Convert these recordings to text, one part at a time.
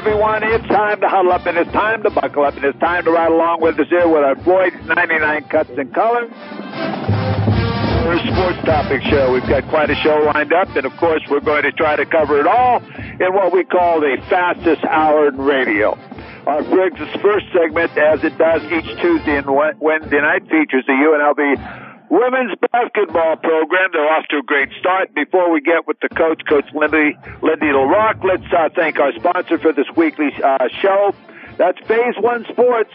everyone. It's time to huddle up, and it's time to buckle up, and it's time to ride along with us here with our Floyd's 99 Cuts and Colors. First sports topic show. We've got quite a show lined up, and of course, we're going to try to cover it all in what we call the fastest hour in radio. Our first segment, as it does each Tuesday and Wednesday night, features the UNLV women's basketball program. They're off to a great start. Before we get with the coach, Coach Lindy, Lindy LaRock, let's uh, thank our sponsor for this weekly uh, show. That's Phase One Sports,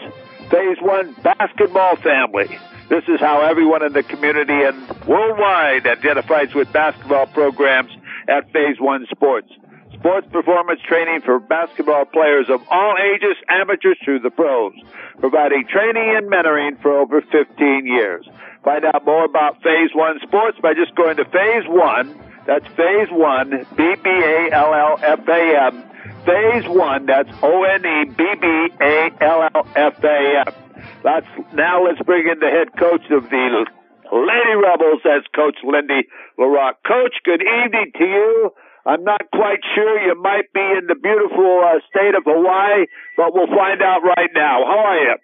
Phase One Basketball Family. This is how everyone in the community and worldwide identifies with basketball programs at Phase One Sports. Sports performance training for basketball players of all ages, amateurs through the pros, providing training and mentoring for over 15 years. Find out more about Phase One Sports by just going to Phase One. That's Phase One, B B A L L F A M. Phase One, that's O N E B B A L L F A M. That's now let's bring in the head coach of the Lady Rebels, that's Coach Lindy LaRock. Coach, good evening to you. I'm not quite sure. You might be in the beautiful uh, state of Hawaii, but we'll find out right now. How are you?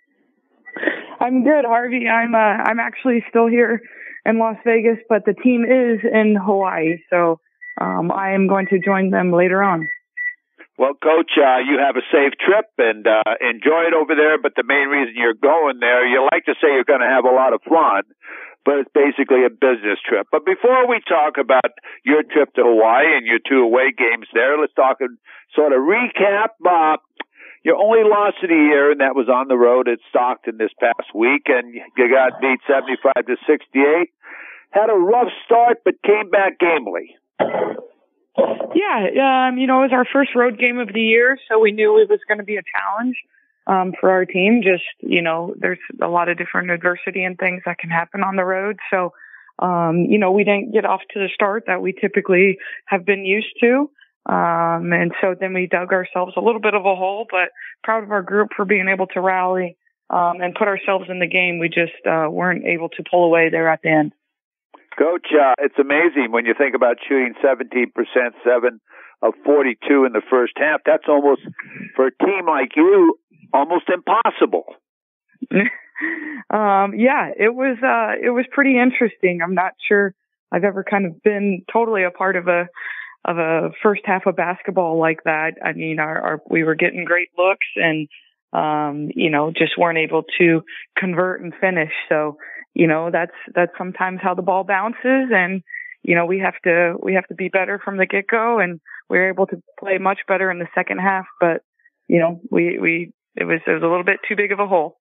I'm good, Harvey. I'm uh, I'm actually still here in Las Vegas, but the team is in Hawaii, so um, I am going to join them later on. Well, Coach, uh, you have a safe trip and uh, enjoy it over there. But the main reason you're going there, you like to say you're going to have a lot of fun, but it's basically a business trip. But before we talk about your trip to Hawaii and your two away games there, let's talk and sort of recap. Uh, your only loss of the year, and that was on the road at Stockton this past week, and you got beat 75 to 68. Had a rough start, but came back gamely. Yeah, um, you know, it was our first road game of the year, so we knew it was going to be a challenge um, for our team. Just, you know, there's a lot of different adversity and things that can happen on the road. So, um, you know, we didn't get off to the start that we typically have been used to. Um, and so then we dug ourselves a little bit of a hole, but proud of our group for being able to rally, um, and put ourselves in the game. We just, uh, weren't able to pull away there at the end. Coach, uh, it's amazing when you think about shooting 17%, seven of 42 in the first half. That's almost, for a team like you, almost impossible. um, yeah, it was, uh, it was pretty interesting. I'm not sure I've ever kind of been totally a part of a, of a first half of basketball like that. I mean, our, our we were getting great looks and um, you know, just weren't able to convert and finish. So, you know, that's that's sometimes how the ball bounces and you know, we have to we have to be better from the get go and we were able to play much better in the second half, but you know, we we it was it was a little bit too big of a hole.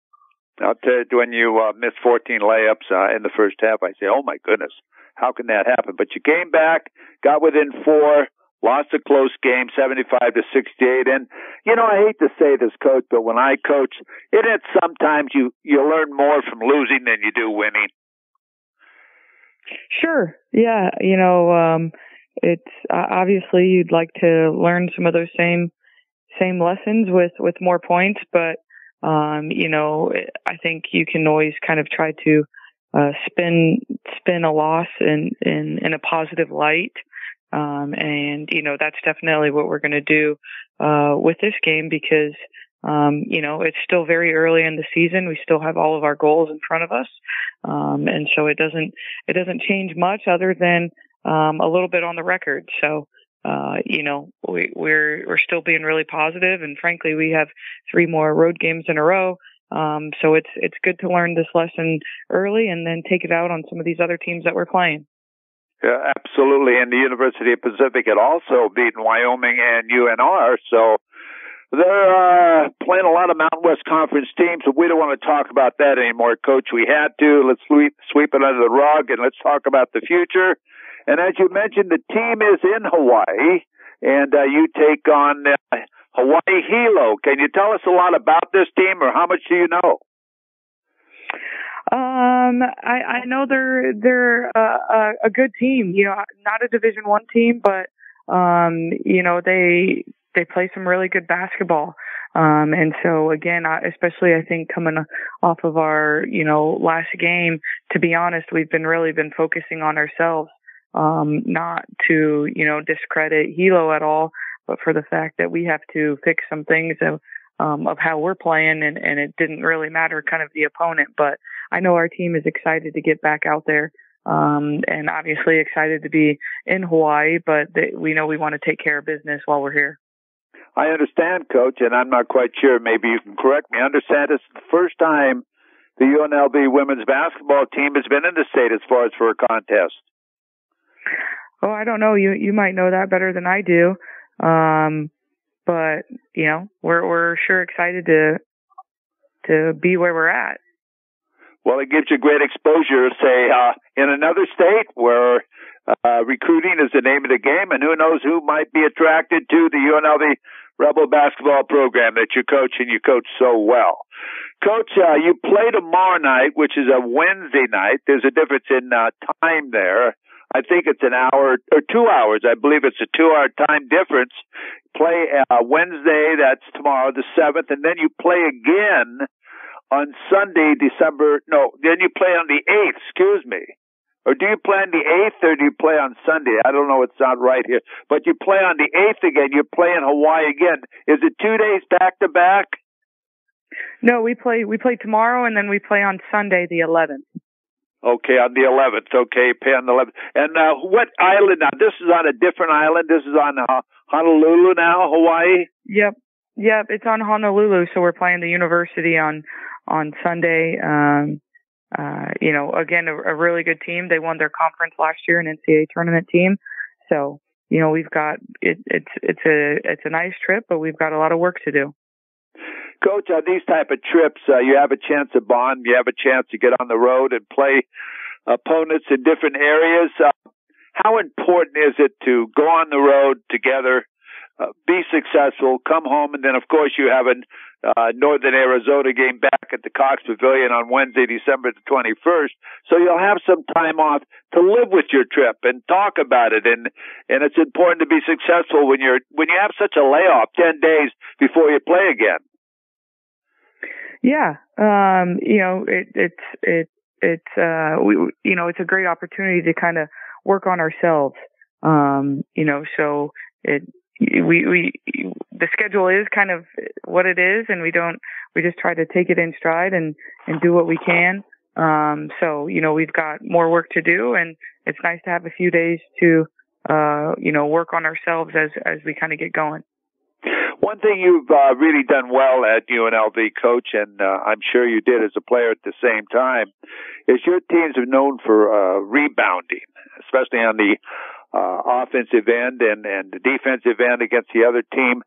I'll when you uh, miss 14 layups uh, in the first half, I say, "Oh my goodness, how can that happen?" But you came back, got within four, lost a close game, 75 to 68. And you know, I hate to say this, coach, but when I coach, it is sometimes you you learn more from losing than you do winning. Sure. Yeah. You know, um, it's uh, obviously you'd like to learn some of those same same lessons with with more points, but um, you know, I think you can always kind of try to uh, spin spin a loss in in, in a positive light. Um, and you know that's definitely what we're going to do uh, with this game because um, you know it's still very early in the season. We still have all of our goals in front of us, um, and so it doesn't it doesn't change much other than um, a little bit on the record. So uh, you know, we, we're we're still being really positive, and frankly, we have three more road games in a row. Um, so it's it's good to learn this lesson early and then take it out on some of these other teams that we're playing. Yeah, absolutely. And the University of Pacific had also beaten Wyoming and UNR, so they're uh, playing a lot of Mountain West Conference teams, but we don't want to talk about that anymore, Coach. We had to. Let's sweep sweep it under the rug and let's talk about the future. And as you mentioned, the team is in Hawaii, and uh, you take on uh, Hawaii Hilo. Can you tell us a lot about this team, or how much do you know? Um, I, I know they're they're a, a good team. You know, not a Division One team, but um, you know they they play some really good basketball. Um, and so again, especially I think coming off of our, you know, last game, to be honest, we've been really been focusing on ourselves um, not to, you know, discredit Hilo at all. But for the fact that we have to fix some things of, um, of how we're playing and, and it didn't really matter kind of the opponent, but I know our team is excited to get back out there. Um, and obviously excited to be in Hawaii, but they, we know we want to take care of business while we're here. I understand, Coach, and I'm not quite sure. Maybe you can correct me. I understand it's the first time the UNLV women's basketball team has been in the state as far as for a contest. Oh, I don't know. You you might know that better than I do. Um, but you know, we're we're sure excited to to be where we're at. Well, it gives you great exposure, say, uh, in another state where uh, recruiting is the name of the game, and who knows who might be attracted to the UNLV Rebel basketball program that you coach and you coach so well. Coach, uh, you play tomorrow night, which is a Wednesday night. There's a difference in uh, time there. I think it's an hour or two hours. I believe it's a two hour time difference. Play uh, Wednesday, that's tomorrow, the 7th, and then you play again on Sunday, December, no, then you play on the 8th, excuse me. Or do you play on the 8th or do you play on Sunday? I don't know, it's not right here. But you play on the 8th again, you play in Hawaii again. Is it two days back to back? No, we play, we play tomorrow and then we play on Sunday, the 11th. Okay, on the 11th. Okay, pay on the 11th. And uh, what island now? This is on a different island. This is on uh, Honolulu now, Hawaii? Yep. Yep, it's on Honolulu, so we're playing the university on on Sunday. Um, uh, you know, again, a, a, really good team. They won their conference last year, an NCAA tournament team. So, you know, we've got it, it's it's a it's a nice trip, but we've got a lot of work to do. Coach, on these type of trips, uh, you have a chance to bond. You have a chance to get on the road and play opponents in different areas. Uh, how important is it to go on the road together, uh, be successful, come home, and then of course you have a uh, Northern Arizona game back at the Cox Pavilion on Wednesday, December the 21st. So you'll have some time off to live with your trip and talk about it. And, and it's important to be successful when you're, when you have such a layoff 10 days before you play again. Yeah. Um, you know, it, it's, it, it's, uh, we, you know, it's a great opportunity to kind of work on ourselves. Um, you know, so it, we we the schedule is kind of what it is, and we don't we just try to take it in stride and and do what we can. Um, so you know we've got more work to do, and it's nice to have a few days to uh, you know work on ourselves as as we kind of get going. One thing you've uh, really done well at UNLV, coach, and uh, I'm sure you did as a player at the same time, is your teams are known for uh, rebounding, especially on the uh, offensive end and, and the defensive end against the other team.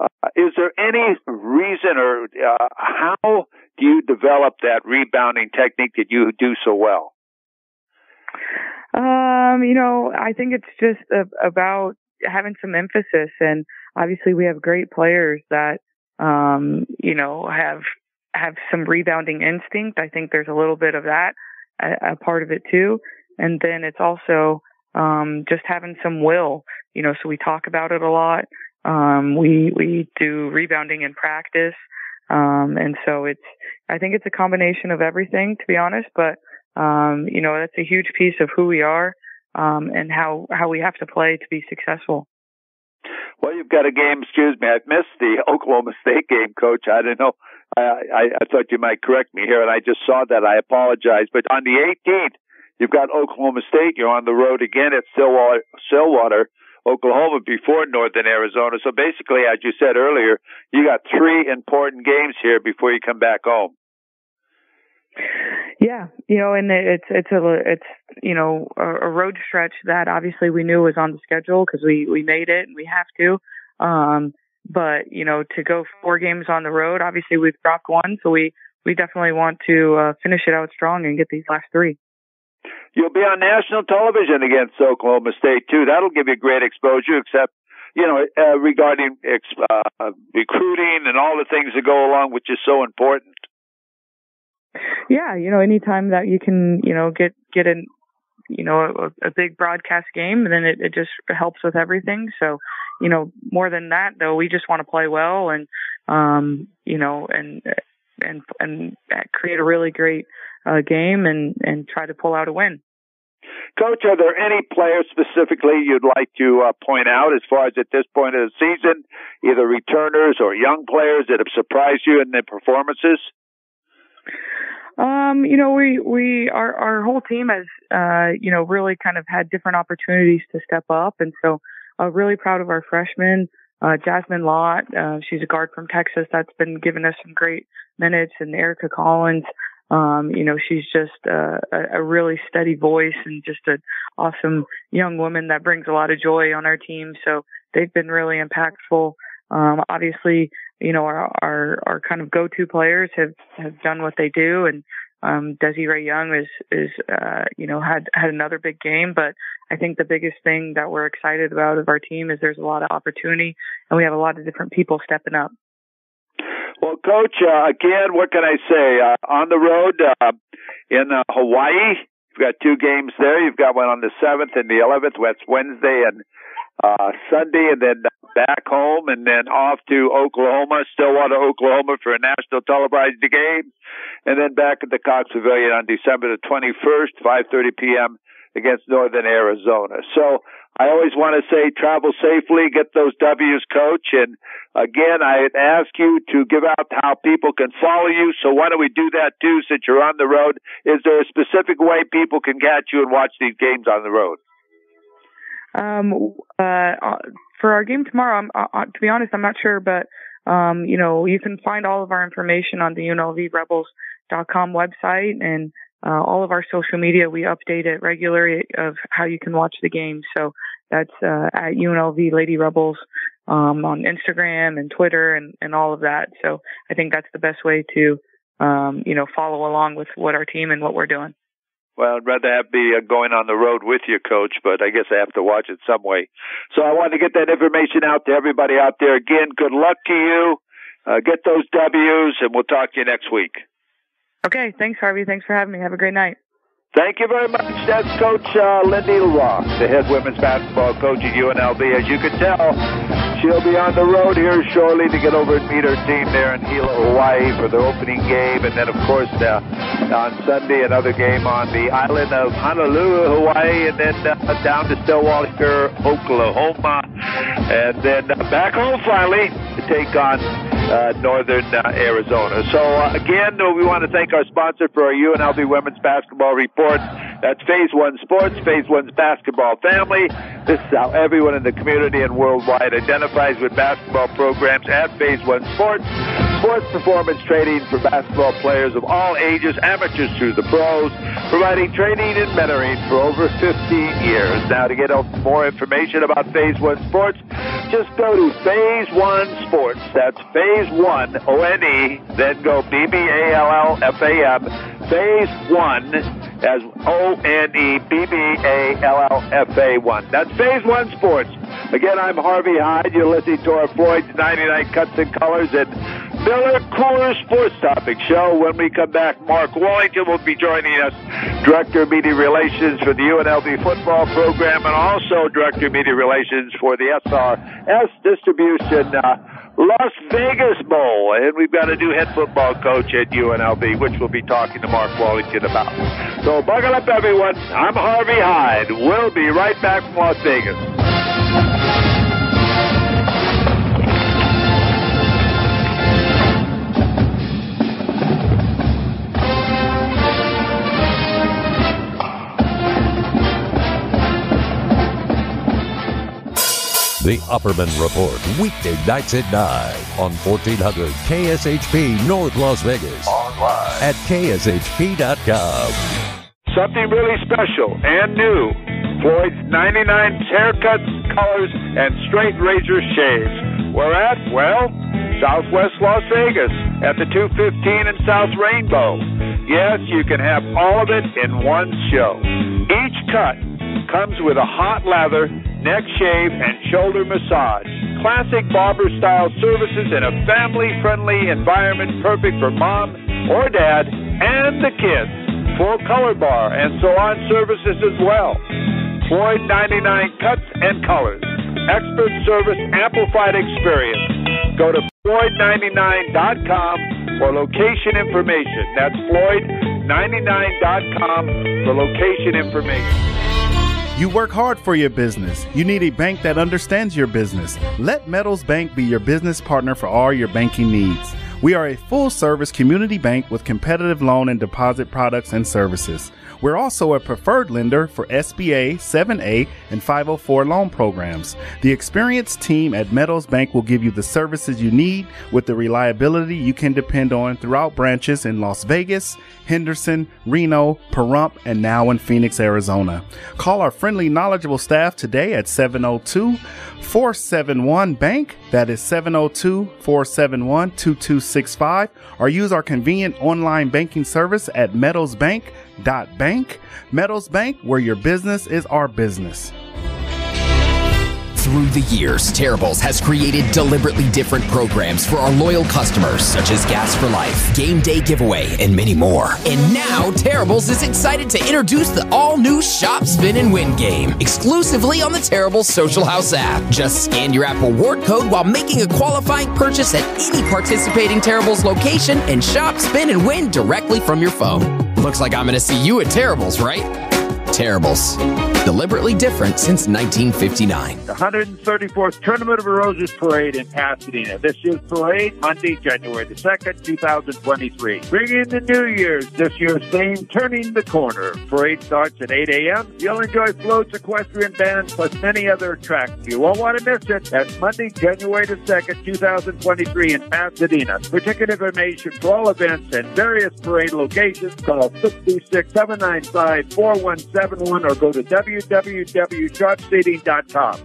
Uh, is there any reason or uh, how do you develop that rebounding technique that you do so well? Um, you know, I think it's just a, about having some emphasis and obviously we have great players that um, you know, have have some rebounding instinct. I think there's a little bit of that a, a part of it too. And then it's also um, just having some will, you know, so we talk about it a lot. Um, we, we do rebounding in practice. Um, and so it's, I think it's a combination of everything, to be honest, but, um, you know, that's a huge piece of who we are, um, and how, how we have to play to be successful. Well, you've got a game, excuse me, I missed the Oklahoma State game, coach. I didn't know. I, I, I thought you might correct me here, and I just saw that. I apologize. But on the 18th, You've got Oklahoma State. You're on the road again at Stillwater, Oklahoma before Northern Arizona. So basically, as you said earlier, you got three important games here before you come back home. Yeah, you know, and it's it's a it's you know a, a road stretch that obviously we knew was on the schedule because we we made it and we have to. Um, but you know, to go four games on the road, obviously we've dropped one, so we we definitely want to uh, finish it out strong and get these last three. You'll be on national television against Oklahoma State too. That'll give you great exposure. Except, you know, uh, regarding ex- uh, recruiting and all the things that go along, which is so important. Yeah, you know, anytime that you can, you know, get get in, you know, a, a big broadcast game, then it, it just helps with everything. So, you know, more than that though, we just want to play well and, um, you know, and and and create a really great uh, game and and try to pull out a win. Coach, are there any players specifically you'd like to uh, point out as far as at this point of the season, either returners or young players that have surprised you in their performances? Um, you know, we we our our whole team has uh, you know, really kind of had different opportunities to step up and so uh really proud of our freshmen. Uh Jasmine Lott, uh she's a guard from Texas that's been giving us some great minutes and Erica Collins um, you know, she's just uh, a, a really steady voice and just an awesome young woman that brings a lot of joy on our team. So they've been really impactful. Um, obviously, you know, our, our, our kind of go-to players have, have done what they do and, um, Desi-Rae Young is, is, uh, you know, had, had another big game, but I think the biggest thing that we're excited about of our team is there's a lot of opportunity and we have a lot of different people stepping up. Well, Coach, uh, again, what can I say? Uh, on the road uh, in uh, Hawaii, you've got two games there. You've got one on the 7th and the 11th. That's Wednesday and uh, Sunday, and then back home, and then off to Oklahoma, Stillwater, Oklahoma for a national televised game, and then back at the Cox Pavilion on December the 21st, 5:30 p.m. against Northern Arizona. So I always want to say travel safely, get those W's, coach. And again, I ask you to give out how people can follow you. So why don't we do that too since you're on the road? Is there a specific way people can catch you and watch these games on the road? Um, uh, uh for our game tomorrow, I'm, uh, uh, to be honest, I'm not sure, but, um, you know, you can find all of our information on the UNLVRebels.com website and, uh, all of our social media, we update it regularly of how you can watch the game. So that's uh, at UNLV Lady Rebels um, on Instagram and Twitter and, and all of that. So I think that's the best way to, um, you know, follow along with what our team and what we're doing. Well, I'd rather have be uh, going on the road with you, coach, but I guess I have to watch it some way. So I want to get that information out to everybody out there. Again, good luck to you. Uh, get those W's, and we'll talk to you next week. Okay. Thanks, Harvey. Thanks for having me. Have a great night. Thank you very much. That's Coach uh, Lindy Rock, the head women's basketball coach at UNLV. As you can tell, she'll be on the road here shortly to get over and meet her team there in Hilo, Hawaii for the opening game. And then, of course, uh, on Sunday, another game on the island of Honolulu, Hawaii, and then uh, down to Stillwater, Oklahoma. And then uh, back home finally to take on uh, northern uh, Arizona. So, uh, again, we want to thank our sponsor for our UNLV women's basketball report. That's Phase One Sports, Phase One's basketball family. This is how everyone in the community and worldwide identifies with basketball programs at Phase One Sports. Sports performance training for basketball players of all ages, amateurs through the pros, providing training and mentoring for over 15 years. Now, to get more information about Phase One Sports, just go to Phase One Sports. That's Phase One, O N E, then go B B A L L F A M, Phase One as O N E B B A L L F A 1. That's Phase 1 Sports. Again, I'm Harvey Hyde. You're listening to our Floyd's 99 Cuts and Colors and Miller Coors Sports Topic Show. When we come back, Mark Wallington will be joining us, Director of Media Relations for the UNLV football program and also Director of Media Relations for the SRS Distribution. Uh, Las Vegas Bowl, and we've got a new head football coach at UNLV, which we'll be talking to Mark Wallington about. So buckle up, everyone. I'm Harvey Hyde. We'll be right back from Las Vegas. The Upperman Report, weekday nights at 9 on 1400 KSHP North Las Vegas. Online at KSHP.com. Something really special and new. Floyd's 99 haircuts, colors, and straight razor shaves. Where at? Well, Southwest Las Vegas at the 215 and South Rainbow. Yes, you can have all of it in one show. Each cut comes with a hot lather neck shave, and shoulder massage. Classic barber style services in a family friendly environment perfect for mom or dad and the kids. Full color bar and salon services as well. Floyd 99 cuts and colors. Expert service amplified experience. Go to Floyd99.com for location information. That's Floyd99.com for location information. You work hard for your business. You need a bank that understands your business. Let Meadows Bank be your business partner for all your banking needs. We are a full service community bank with competitive loan and deposit products and services. We're also a preferred lender for SBA, 7A, and 504 loan programs. The experienced team at Meadows Bank will give you the services you need with the reliability you can depend on throughout branches in Las Vegas, Henderson, Reno, Pahrump, and now in Phoenix, Arizona. Call our friendly, knowledgeable staff today at 702 471 Bank. That is 702 471 2265. Or use our convenient online banking service at Meadows Metals Bank, Meadows Bank, where your business is our business. Through the years, Terribles has created deliberately different programs for our loyal customers, such as Gas for Life, Game Day Giveaway, and many more. And now, Terribles is excited to introduce the all new Shop, Spin, and Win game, exclusively on the Terribles Social House app. Just scan your app reward code while making a qualifying purchase at any participating Terribles location and shop, spin, and win directly from your phone. Looks like I'm to see you at Terribles, right? Terribles. Deliberately different since 1959. The 134th Tournament of the Roses Parade in Pasadena. This year's parade, Monday, January the 2nd, 2023. Bringing the New Year's, this year's theme, Turning the Corner. Parade starts at 8 a.m. You'll enjoy floats, equestrian bands, plus many other attractions. You won't want to miss it. That's Monday, January the 2nd, 2023 in Pasadena. For ticket information for all events and various parade locations, call 66 795 4171 or go to www.sharpseating.com.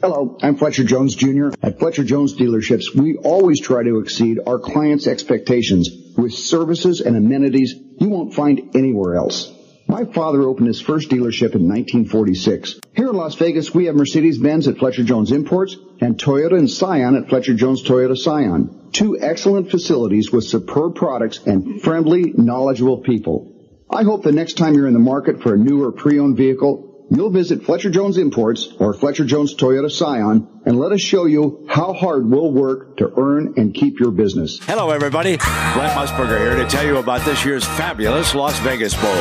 Hello, I'm Fletcher Jones Jr. At Fletcher Jones Dealerships, we always try to exceed our clients' expectations with services and amenities you won't find anywhere else. My father opened his first dealership in 1946. Here in Las Vegas, we have Mercedes-Benz at Fletcher Jones Imports and Toyota and Scion at Fletcher Jones Toyota Scion. Two excellent facilities with superb products and friendly, knowledgeable people. I hope the next time you're in the market for a new or pre-owned vehicle, you'll visit Fletcher Jones Imports or Fletcher Jones Toyota Scion and let us show you how hard we'll work to earn and keep your business. Hello, everybody. Glenn Musburger here to tell you about this year's fabulous Las Vegas Bowl.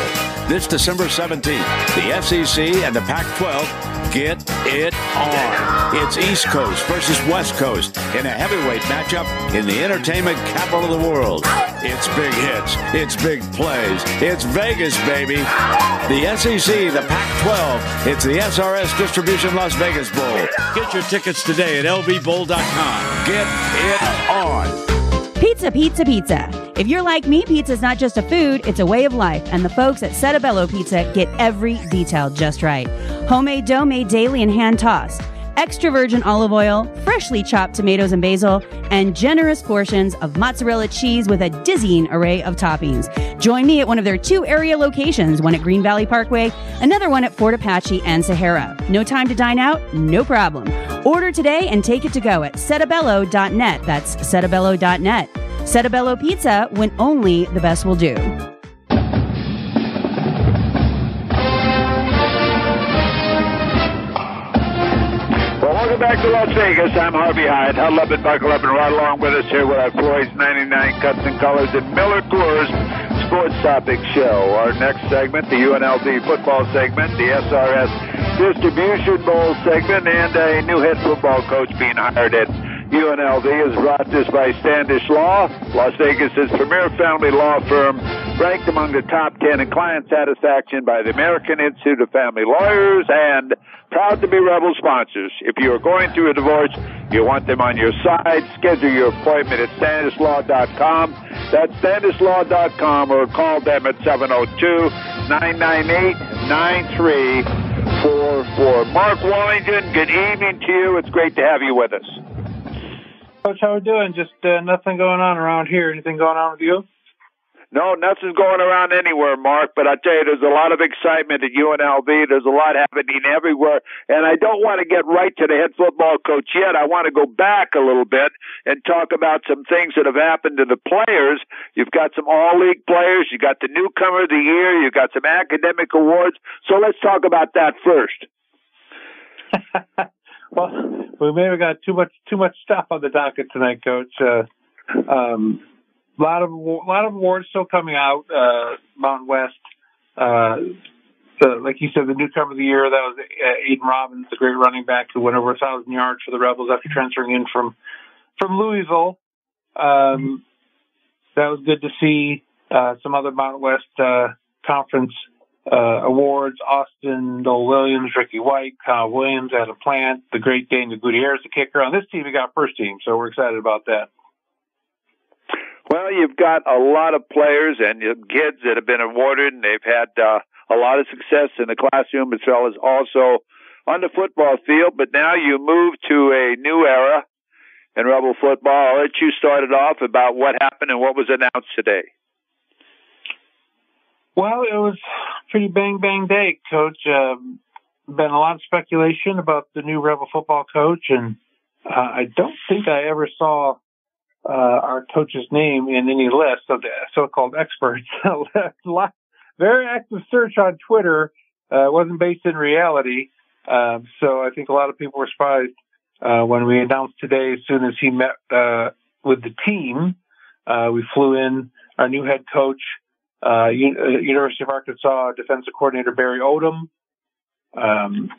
This December 17th, the SEC and the Pac 12 get it on. It's East Coast versus West Coast in a heavyweight matchup in the entertainment capital of the world. It's big hits, it's big plays, it's Vegas, baby. The SEC, the Pac 12, it's the SRS Distribution Las Vegas Bowl. Get your tickets today at lvbowl.com. Get it on. Pizza, pizza, pizza. If you're like me, pizza is not just a food, it's a way of life. And the folks at Settebello Pizza get every detail just right. Homemade dough made daily and hand tossed. Extra virgin olive oil, freshly chopped tomatoes and basil, and generous portions of mozzarella cheese with a dizzying array of toppings. Join me at one of their two area locations, one at Green Valley Parkway, another one at Fort Apache and Sahara. No time to dine out? No problem. Order today and take it to go at settebello.net. That's settebello.net. Settebello Pizza when only the best will do. Back to Las Vegas. I'm Harvey Hyde. Huddle up and buckle up and ride along with us here with our Floyd's 99 Cuts and Colors and Miller Coors Sports Topic Show. Our next segment, the UNLV football segment, the SRS Distribution Bowl segment, and a new head football coach being hired at UNLV is brought to us by Standish Law, Las Vegas' premier family law firm, ranked among the top 10 in client satisfaction by the American Institute of Family Lawyers, and proud to be Rebel sponsors. If you are going through a divorce, you want them on your side, schedule your appointment at StandishLaw.com. That's StandishLaw.com or call them at 702 998 93 four four. Mark Wallington, good evening to you. It's great to have you with us. Coach, how are we doing? Just uh, nothing going on around here. Anything going on with you? No, nothing's going around anywhere, Mark, but I tell you, there's a lot of excitement at UNLV. There's a lot happening everywhere. And I don't want to get right to the head football coach yet. I want to go back a little bit and talk about some things that have happened to the players. You've got some all league players. You got the newcomer of the year. You've got some academic awards. So let's talk about that first. well, we may have got too much, too much stuff on the docket tonight, coach. Uh, um, a lot of a lot of awards still coming out. Uh, Mountain West, uh, so, like you said, the newcomer of the year, that was uh, Aidan Robbins, the great running back who went over a thousand yards for the Rebels after transferring in from from Louisville. Um, that was good to see. Uh, some other Mountain West uh, Conference uh, awards: Austin Dole Williams, Ricky White, Kyle Williams, Adam Plant, the great Daniel Gutierrez, the kicker. On this team, He got first team, so we're excited about that. Well, you've got a lot of players and kids that have been awarded, and they've had uh, a lot of success in the classroom as well as also on the football field. But now you move to a new era in Rebel football. I'll let you start it off about what happened and what was announced today. Well, it was pretty bang bang day, Coach. Uh, been a lot of speculation about the new Rebel football coach, and uh, I don't think I ever saw uh, our coach's name in any list of the so-called experts. Very active search on Twitter. Uh, wasn't based in reality. Um, so I think a lot of people were surprised uh, when we announced today. As soon as he met uh, with the team, uh, we flew in our new head coach, uh, U- uh, University of Arkansas defensive coordinator Barry Odom, um,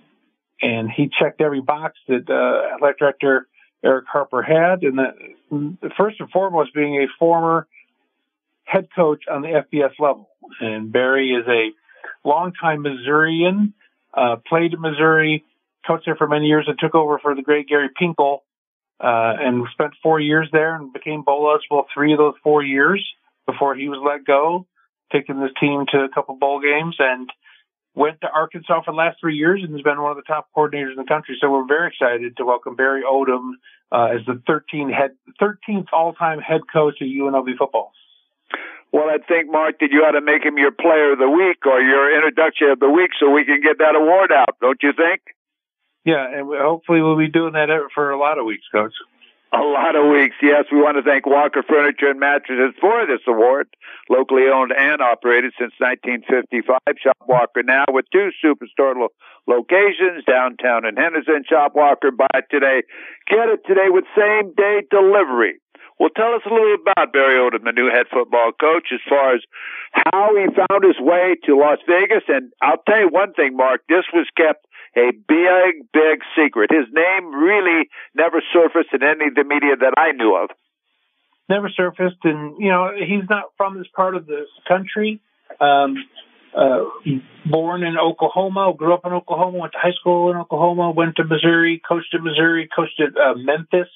and he checked every box that athletic director Erick Harper had, and the, first and foremost being a former head coach on the FBS level. And Barry is a longtime Missourian, uh, played in Missouri, coached there for many years, and took over for the great Gary Pinkel, uh, and spent four years there and became bowl eligible three of those four years before he was let go, taking this team to a couple bowl games and went to Arkansas for the last three years and has been one of the top coordinators in the country. So we're very excited to welcome Barry Odom uh, as the 13 head, 13th all-time head coach of UNLV football. Well, I think, Mark, that you ought to make him your player of the week or your introduction of the week so we can get that award out, don't you think? Yeah, and hopefully we'll be doing that for a lot of weeks, Coach. A lot of weeks, yes. We want to thank Walker Furniture and Mattresses for this award. Locally owned and operated since 1955. Shop Walker now with two superstore lo- locations downtown in Henderson. Shop Walker, buy it today. Get it today with same day delivery. Well, tell us a little about Barry Odom, the new head football coach, as far as how he found his way to Las Vegas. And I'll tell you one thing, Mark, this was kept a big, big secret. His name really never surfaced in any of the media that I knew of. Never surfaced, and you know he's not from this part of the country. Um, uh, born in Oklahoma, grew up in Oklahoma, went to high school in Oklahoma, went to Missouri, coached at Missouri, coached at uh, Memphis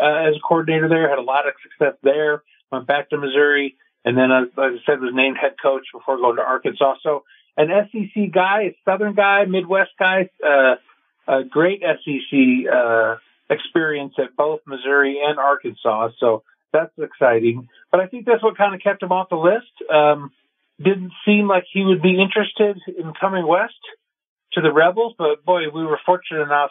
uh, as a coordinator there, had a lot of success there. Went back to Missouri, and then, as I said, was named head coach before going to Arkansas. So an SEC guy, a Southern guy, Midwest guy, uh, a great SEC uh, experience at both Missouri and Arkansas. So that's exciting. But I think that's what kind of kept him off the list. Um, didn't seem like he would be interested in coming west to the Rebels, but boy, we were fortunate enough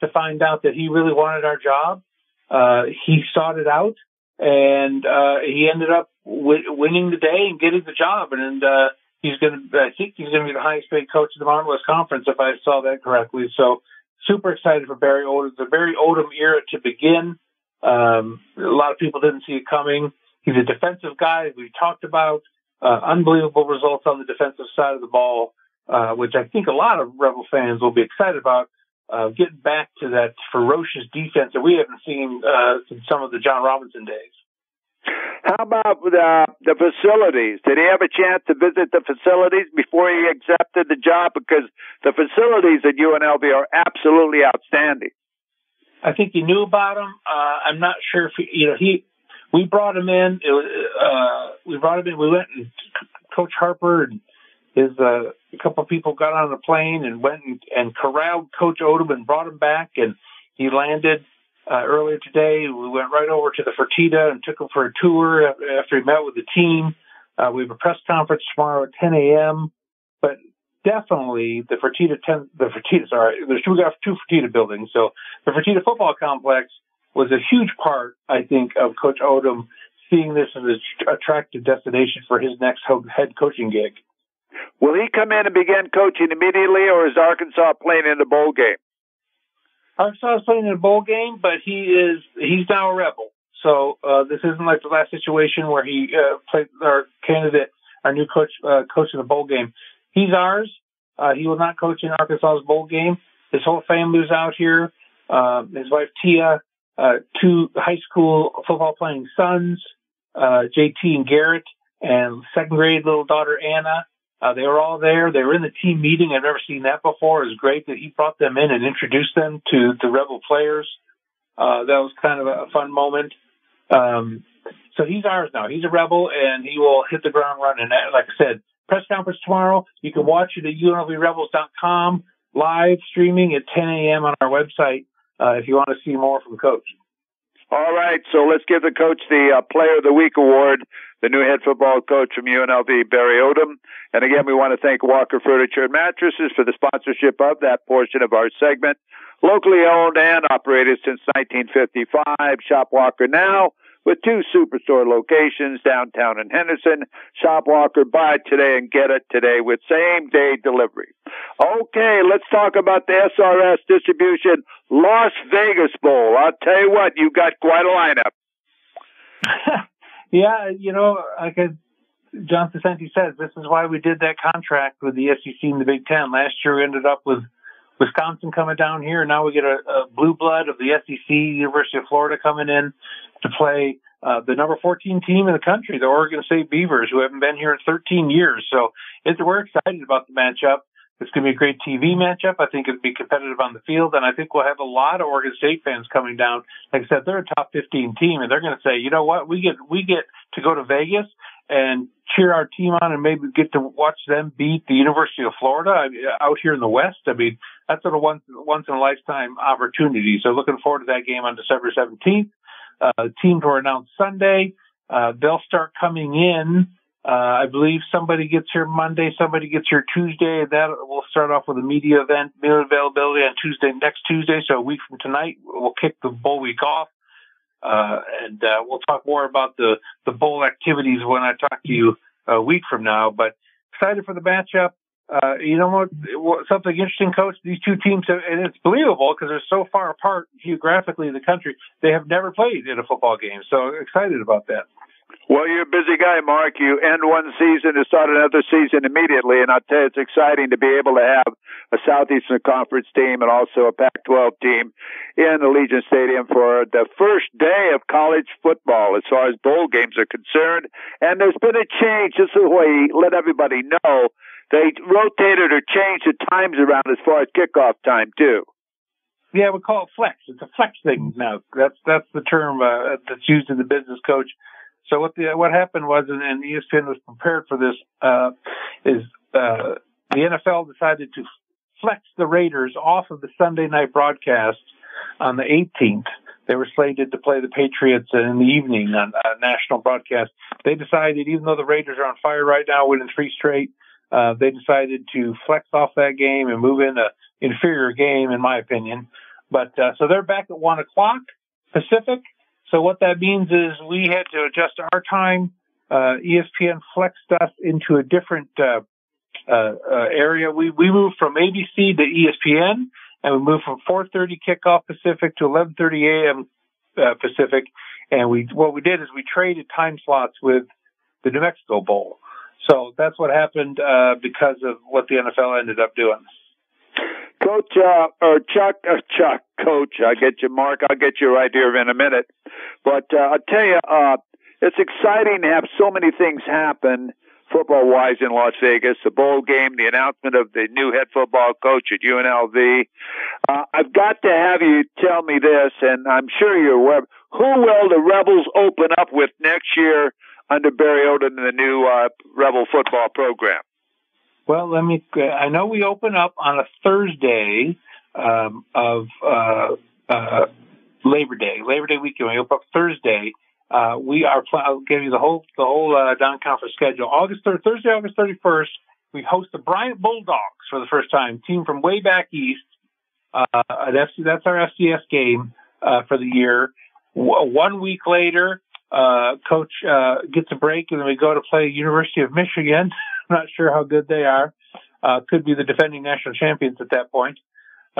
to find out that he really wanted our job. Uh, he sought it out and, uh, he ended up w- winning the day and getting the job. And, and uh, he's going to, I think he's going to be the highest paid coach in the Mountain West Conference, if I saw that correctly. So super excited for Barry Odom, the Barry Odom era to begin. Um, a lot of people didn't see it coming. He's a defensive guy we talked about. Uh, unbelievable results on the defensive side of the ball, uh, which I think a lot of Rebel fans will be excited about. Uh, getting back to that ferocious defense that we haven't seen uh, since some of the John Robinson days. How about the, the facilities? Did he have a chance to visit the facilities before he accepted the job? Because the facilities at UNLV are absolutely outstanding. I think he knew about him. Uh, I'm not sure if he, you know he. We brought him in. It was, uh, we brought him in. We went and Coach Harper and his uh, a couple of people got on the plane and went and, and corralled Coach Odom and brought him back, and he landed uh, earlier today. We went right over to the Fertitta and took him for a tour after he met with the team. Uh, we have a press conference tomorrow at 10 a.m. But definitely the Fertitta 10, the Fertitta, sorry, there's two, we got two Fertitta buildings. So the Fertitta football complex was a huge part, I think, of Coach Odom seeing this as an attractive destination for his next head coaching gig. Will he come in and begin coaching immediately, or is Arkansas playing in the bowl game? Arkansas is playing in a bowl game, but he is he's now a rebel. So uh, this isn't like the last situation where he uh, played our candidate, our new coach, uh, coach in the bowl game. He's ours. Uh, he will not coach in Arkansas's bowl game. His whole family's out here. Uh, his wife Tia, uh, two high school football playing sons, uh, JT and Garrett, and second grade little daughter Anna. Uh, they were all there. They were in the team meeting. I've never seen that before. It was great that he brought them in and introduced them to the Rebel players. Uh, that was kind of a fun moment. Um, so he's ours now. He's a Rebel and he will hit the ground running. Like I said, press conference tomorrow. You can watch it at unlvrebels.com live streaming at 10 a.m. on our website uh, if you want to see more from Coach. All right, so let's give the coach the uh, Player of the Week award, the new head football coach from UNLV, Barry Odom. And again, we want to thank Walker Furniture and Mattresses for the sponsorship of that portion of our segment. Locally owned and operated since 1955, Shop Walker now with two superstore locations downtown in Henderson. Shop Walker, buy today and get it today with same day delivery. Okay, let's talk about the SRS distribution Las Vegas Bowl. I'll tell you what, you got quite a lineup. yeah, you know, like John Saccenti says, this is why we did that contract with the SEC and the Big Ten. Last year we ended up with Wisconsin coming down here. Now we get a, a blue blood of the SEC, University of Florida coming in to play uh, the number 14 team in the country, the Oregon State Beavers, who haven't been here in 13 years. So it's, we're excited about the matchup. It's going to be a great TV matchup. I think it'll be competitive on the field, and I think we'll have a lot of Oregon State fans coming down. Like I said, they're a top 15 team, and they're going to say, you know what, we get we get to go to Vegas and cheer our team on, and maybe get to watch them beat the University of Florida out here in the West. I mean, that's of once once in a lifetime opportunity. So looking forward to that game on December 17th. Uh, teams were announced Sunday. Uh, they'll start coming in. Uh, I believe somebody gets here Monday, somebody gets here Tuesday. That will start off with a media event, media availability on Tuesday, next Tuesday. So a week from tonight, we'll kick the bowl week off. Uh, and, uh, we'll talk more about the, the bowl activities when I talk to you a week from now, but excited for the matchup. Uh, you know what? Something interesting, coach. These two teams, have, and it's believable because they're so far apart geographically in the country. They have never played in a football game, so excited about that. Well, you're a busy guy, Mark. You end one season to start another season immediately, and I'll tell you, it's exciting to be able to have a Southeastern Conference team and also a Pac-12 team in Allegiant Stadium for the first day of college football as far as bowl games are concerned. And there's been a change. This is the way let everybody know they rotated or changed the times around as far as kickoff time too. Yeah, we call it flex. It's a flex thing now. That's that's the term uh, that's used in the business coach. So what the what happened was, and, and ESPN was prepared for this, uh, is uh, the NFL decided to flex the Raiders off of the Sunday night broadcast on the 18th. They were slated to play the Patriots in the evening on a national broadcast. They decided, even though the Raiders are on fire right now, winning three straight, uh, they decided to flex off that game and move in a inferior game, in my opinion. But uh, so they're back at one o'clock Pacific. So what that means is we had to adjust our time. Uh, ESPN flexed us into a different uh, uh, uh, area. We we moved from ABC to ESPN, and we moved from 4:30 kickoff Pacific to 11:30 a.m. Pacific. And we what we did is we traded time slots with the New Mexico Bowl. So that's what happened uh, because of what the NFL ended up doing. Coach uh, or Chuck, uh, Chuck, Coach, I get you, Mark. I'll get you right here in a minute. But uh, I'll tell you, uh, it's exciting to have so many things happen football wise in Las Vegas. The bowl game, the announcement of the new head football coach at UNLV. Uh, I've got to have you tell me this, and I'm sure you're aware. Who will the Rebels open up with next year under Barry Odom and the new uh, Rebel football program? Well, let me. I know we open up on a Thursday um, of uh, uh, Labor Day, Labor Day weekend. We open up Thursday. Uh, we are. I'll give you the whole the whole uh, conference schedule. August 3rd, Thursday, August thirty first. We host the Bryant Bulldogs for the first time. Team from way back east. Uh, that's that's our FCS game uh, for the year. W- one week later, uh, coach uh, gets a break, and then we go to play University of Michigan. Not sure how good they are. Uh, could be the defending national champions at that point.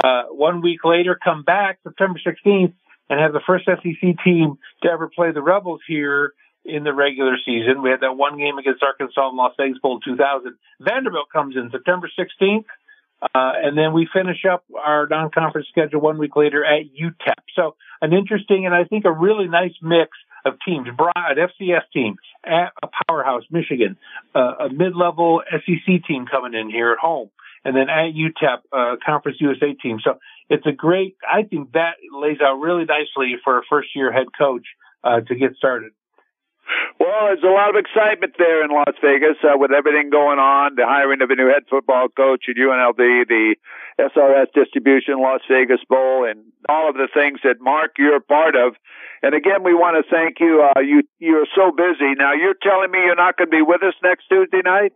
Uh, one week later, come back September 16th and have the first SEC team to ever play the Rebels here in the regular season. We had that one game against Arkansas in Las Vegas Bowl 2000. Vanderbilt comes in September 16th. Uh, and then we finish up our non-conference schedule one week later at UTEP. So an interesting and I think a really nice mix of teams. An FCS team, at a powerhouse, Michigan, uh, a mid-level SEC team coming in here at home, and then at UTEP, uh, Conference USA team. So it's a great. I think that lays out really nicely for a first-year head coach uh, to get started. Well, there's a lot of excitement there in Las Vegas uh, with everything going on, the hiring of a new head football coach at UNLV, the SRS Distribution Las Vegas Bowl, and all of the things that Mark you're a part of. And again, we want to thank you. Uh, you you're so busy now. You're telling me you're not going to be with us next Tuesday night?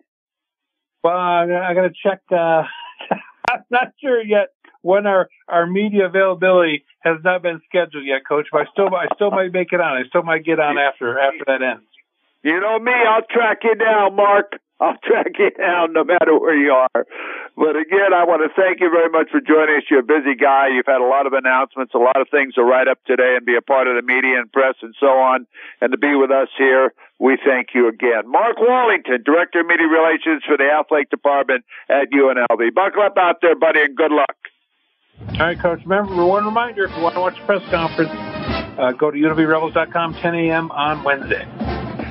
Well, I'm going to check. Uh, I'm not sure yet when our our media availability has not been scheduled yet, Coach. But I still I still might make it on. I still might get on after after that ends. You know me, I'll track you down, Mark. I'll track you down no matter where you are. But again, I want to thank you very much for joining us. You're a busy guy. You've had a lot of announcements, a lot of things to write up today and be a part of the media and press and so on. And to be with us here, we thank you again. Mark Wallington, Director of Media Relations for the Athletic Department at UNLV. Buckle up out there, buddy, and good luck. All right, Coach. Remember, one reminder, if you want to watch the press conference, uh, go to unlvrebels.com 10 a.m. on Wednesday.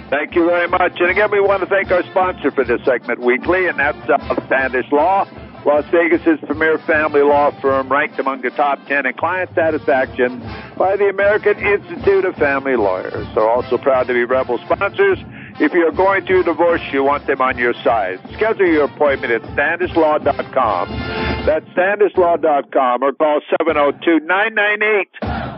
Thank you very much. And again, we want to thank our sponsor for this segment weekly, and that's uh, Standish Law. Las Vegas's premier family law firm, ranked among the top 10 in client satisfaction by the American Institute of Family Lawyers. They're also proud to be Rebel sponsors. If you're going through divorce, you want them on your side. Schedule your appointment at standishlaw.com. That's standishlaw.com or call 702 998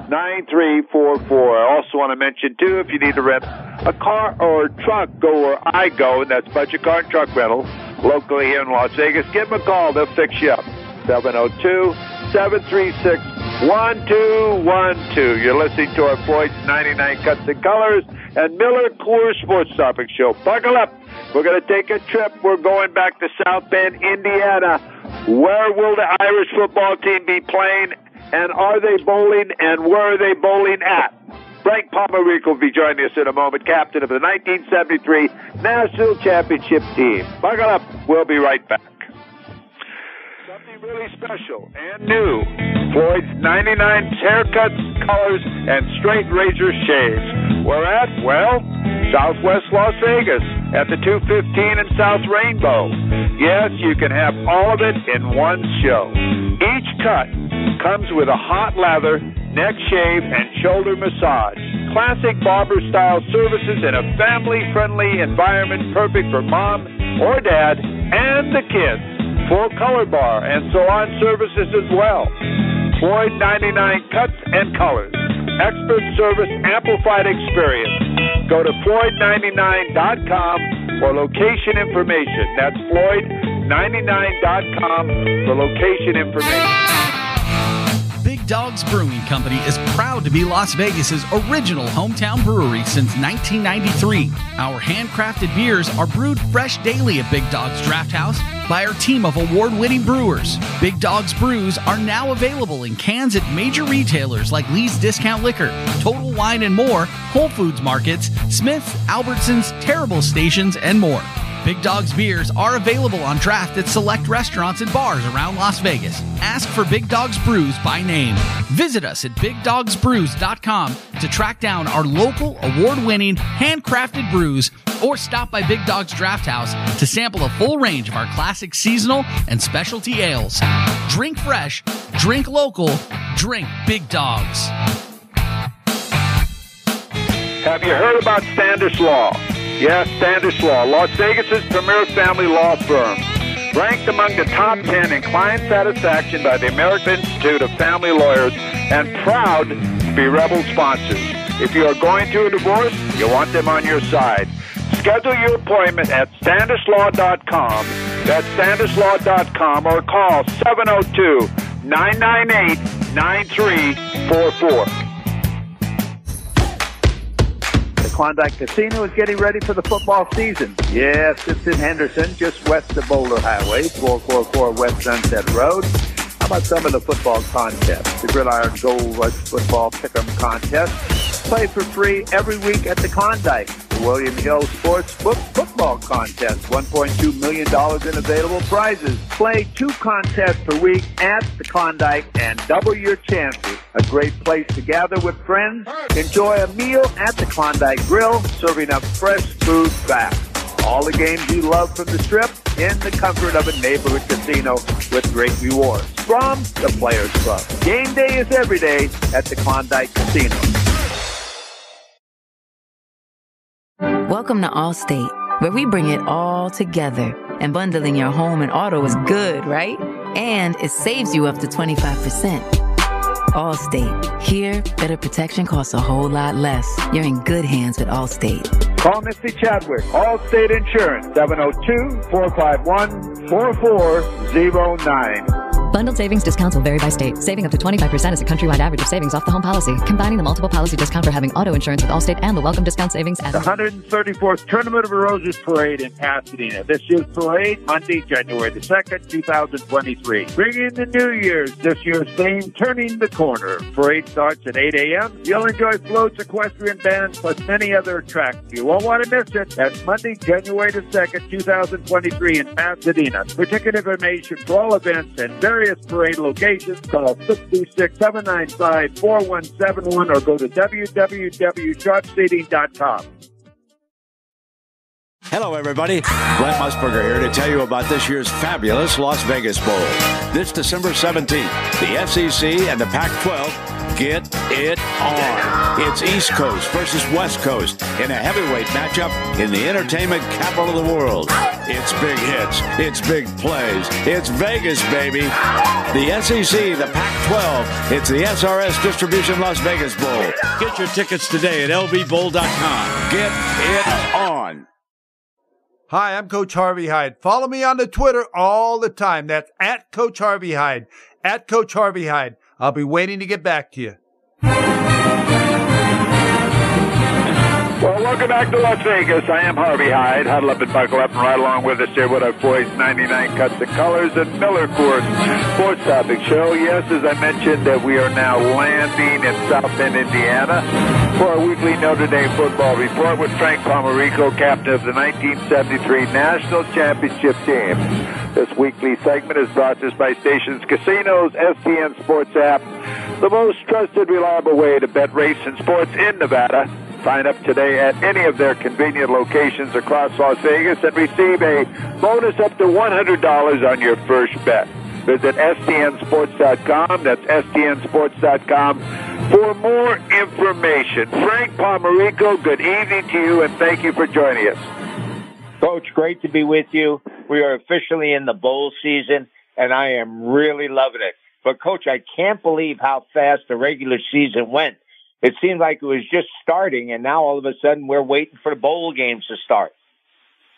9344. I also want to mention, too, if you need to rent a car or a truck, go where I go, and that's Budget Car and Truck Rental, locally here in Las Vegas. Give them a call. They'll fix you up. 702 736 1212. You're listening to our Floyd's 99 Cuts and Colors and Miller Coors Sports Topic Show. Buckle up. We're going to take a trip. We're going back to South Bend, Indiana. Where will the Irish football team be playing? And are they bowling? And where are they bowling at? Frank Pomarico will be joining us in a moment, captain of the 1973 National Championship team. Buckle up. We'll be right back. Something really special and new. Floyd's 99 haircuts, colors, and straight razor shaves. Where at? Well, Southwest Las Vegas at the 215 and South Rainbow. Yes, you can have all of it in one show. Each cut comes with a hot lather neck shave, and shoulder massage. Classic barber style services in a family friendly environment perfect for mom or dad and the kids. Full color bar and salon services as well. Floyd 99 cuts and colors. Expert service amplified experience. Go to Floyd99.com for location information. That's Floyd99.com for location information. Big Dogs Brewing Company is proud to be Las Vegas's original hometown brewery since 1993. Our handcrafted beers are brewed fresh daily at Big Dogs Draft House by our team of award-winning brewers. Big Dogs brews are now available in cans at major retailers like Lee's Discount Liquor, Total Wine and More, Whole Foods Markets, Smith's, Albertsons, Terrible Stations, and more. Big Dog's beers are available on draft at select restaurants and bars around Las Vegas. Ask for Big Dog's Brews by name. Visit us at bigdogsbrews.com to track down our local award winning handcrafted brews or stop by Big Dog's Draft House to sample a full range of our classic seasonal and specialty ales. Drink fresh, drink local, drink Big Dogs. Have you heard about Standish Law? Yes, Standish Law, Las Vegas's premier family law firm. Ranked among the top 10 in client satisfaction by the American Institute of Family Lawyers and proud to be Rebel sponsors. If you are going through a divorce, you want them on your side. Schedule your appointment at standishlaw.com. That's standishlaw.com or call 702 998 9344. Klondike Casino is getting ready for the football season. Yes, it's in Henderson, just west of Boulder Highway, 444 West Sunset Road. How about some of the football contests? The Gridiron Gold Rush Football Pick'em Contest. Play for free every week at the Klondike. William Hill Sports Book Football Contest. $1.2 million in available prizes. Play two contests per week at the Klondike and double your chances. A great place to gather with friends. Enjoy a meal at the Klondike Grill, serving up fresh food fast. All the games you love from the strip in the comfort of a neighborhood casino with great rewards from the Players Club. Game day is every day at the Klondike Casino. Welcome to Allstate, where we bring it all together. And bundling your home and auto is good, right? And it saves you up to 25%. Allstate. Here, better protection costs a whole lot less. You're in good hands with Allstate. Call Misty Chadwick, Allstate Insurance, 702-451-4409. Bundled savings discounts will vary by state. Saving up to 25% is a countrywide average of savings off the home policy. Combining the multiple policy discount for having auto insurance with Allstate and the welcome discount savings at The 134th Tournament of Roses Parade in Pasadena. This year's parade, Monday, January the 2nd, 2023. Bringing the New Year's, this year's theme, Turning the Corner. Parade starts at 8 a.m. You'll enjoy floats, equestrian bands, plus many other attractions. You won't want to miss it. That's Monday, January the 2nd, 2023 in Pasadena. For ticket information for all events and various parade locations, call 626-795-4171 or go to www.sharpseating.com. Hello, everybody. Brent Musburger here to tell you about this year's fabulous Las Vegas Bowl. This December 17th, the SEC and the Pac 12 get it on. It's East Coast versus West Coast in a heavyweight matchup in the entertainment capital of the world. It's big hits, it's big plays, it's Vegas, baby. The SEC, the Pac 12, it's the SRS Distribution Las Vegas Bowl. Get your tickets today at lvbowl.com. Get it on. Hi, I'm Coach Harvey Hyde. Follow me on the Twitter all the time. That's at Coach Harvey Hyde. At Coach Harvey Hyde. I'll be waiting to get back to you. Well, welcome back to Las Vegas. I am Harvey Hyde. Huddle up and buckle up and ride along with us here with our boys 99 Cuts and Colors and Miller Coors Sports Topic Show. Yes, as I mentioned, that we are now landing in South Bend, Indiana for our weekly Notre Dame football report with Frank Pomarico, captain of the 1973 National Championship team. This weekly segment is brought to us by Stations Casinos, STN Sports app, the most trusted, reliable way to bet race and sports in Nevada. Sign up today at any of their convenient locations across Las Vegas and receive a bonus up to $100 on your first bet. Visit stnsports.com. That's stnsports.com for more information. Frank Pomarico, good evening to you and thank you for joining us. Coach, great to be with you. We are officially in the bowl season, and I am really loving it. But, Coach, I can't believe how fast the regular season went. It seemed like it was just starting, and now all of a sudden we're waiting for the bowl games to start.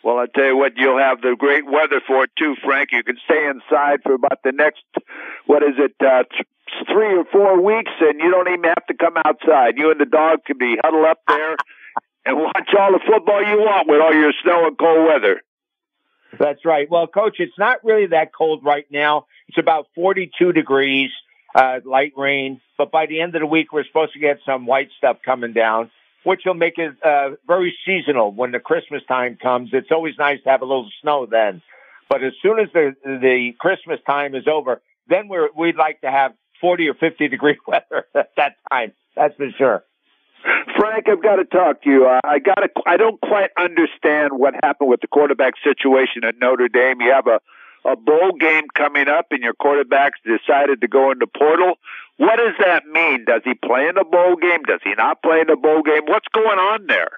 Well, I tell you what, you'll have the great weather for it too, Frank. You can stay inside for about the next, what is it, uh, th- three or four weeks, and you don't even have to come outside. You and the dog can be huddled up there and watch all the football you want with all your snow and cold weather. That's right. Well, Coach, it's not really that cold right now. It's about 42 degrees, uh, light rain. But by the end of the week, we're supposed to get some white stuff coming down, which will make it uh, very seasonal when the Christmas time comes. It's always nice to have a little snow then. But as soon as the the Christmas time is over, then we're we'd like to have 40 or 50 degree weather at that time. That's for sure. Frank, I've got to talk to you. Uh, I got to. I don't quite understand what happened with the quarterback situation at Notre Dame. You have a a bowl game coming up, and your quarterback's decided to go into portal. What does that mean? Does he play in the bowl game? Does he not play in the bowl game? What's going on there?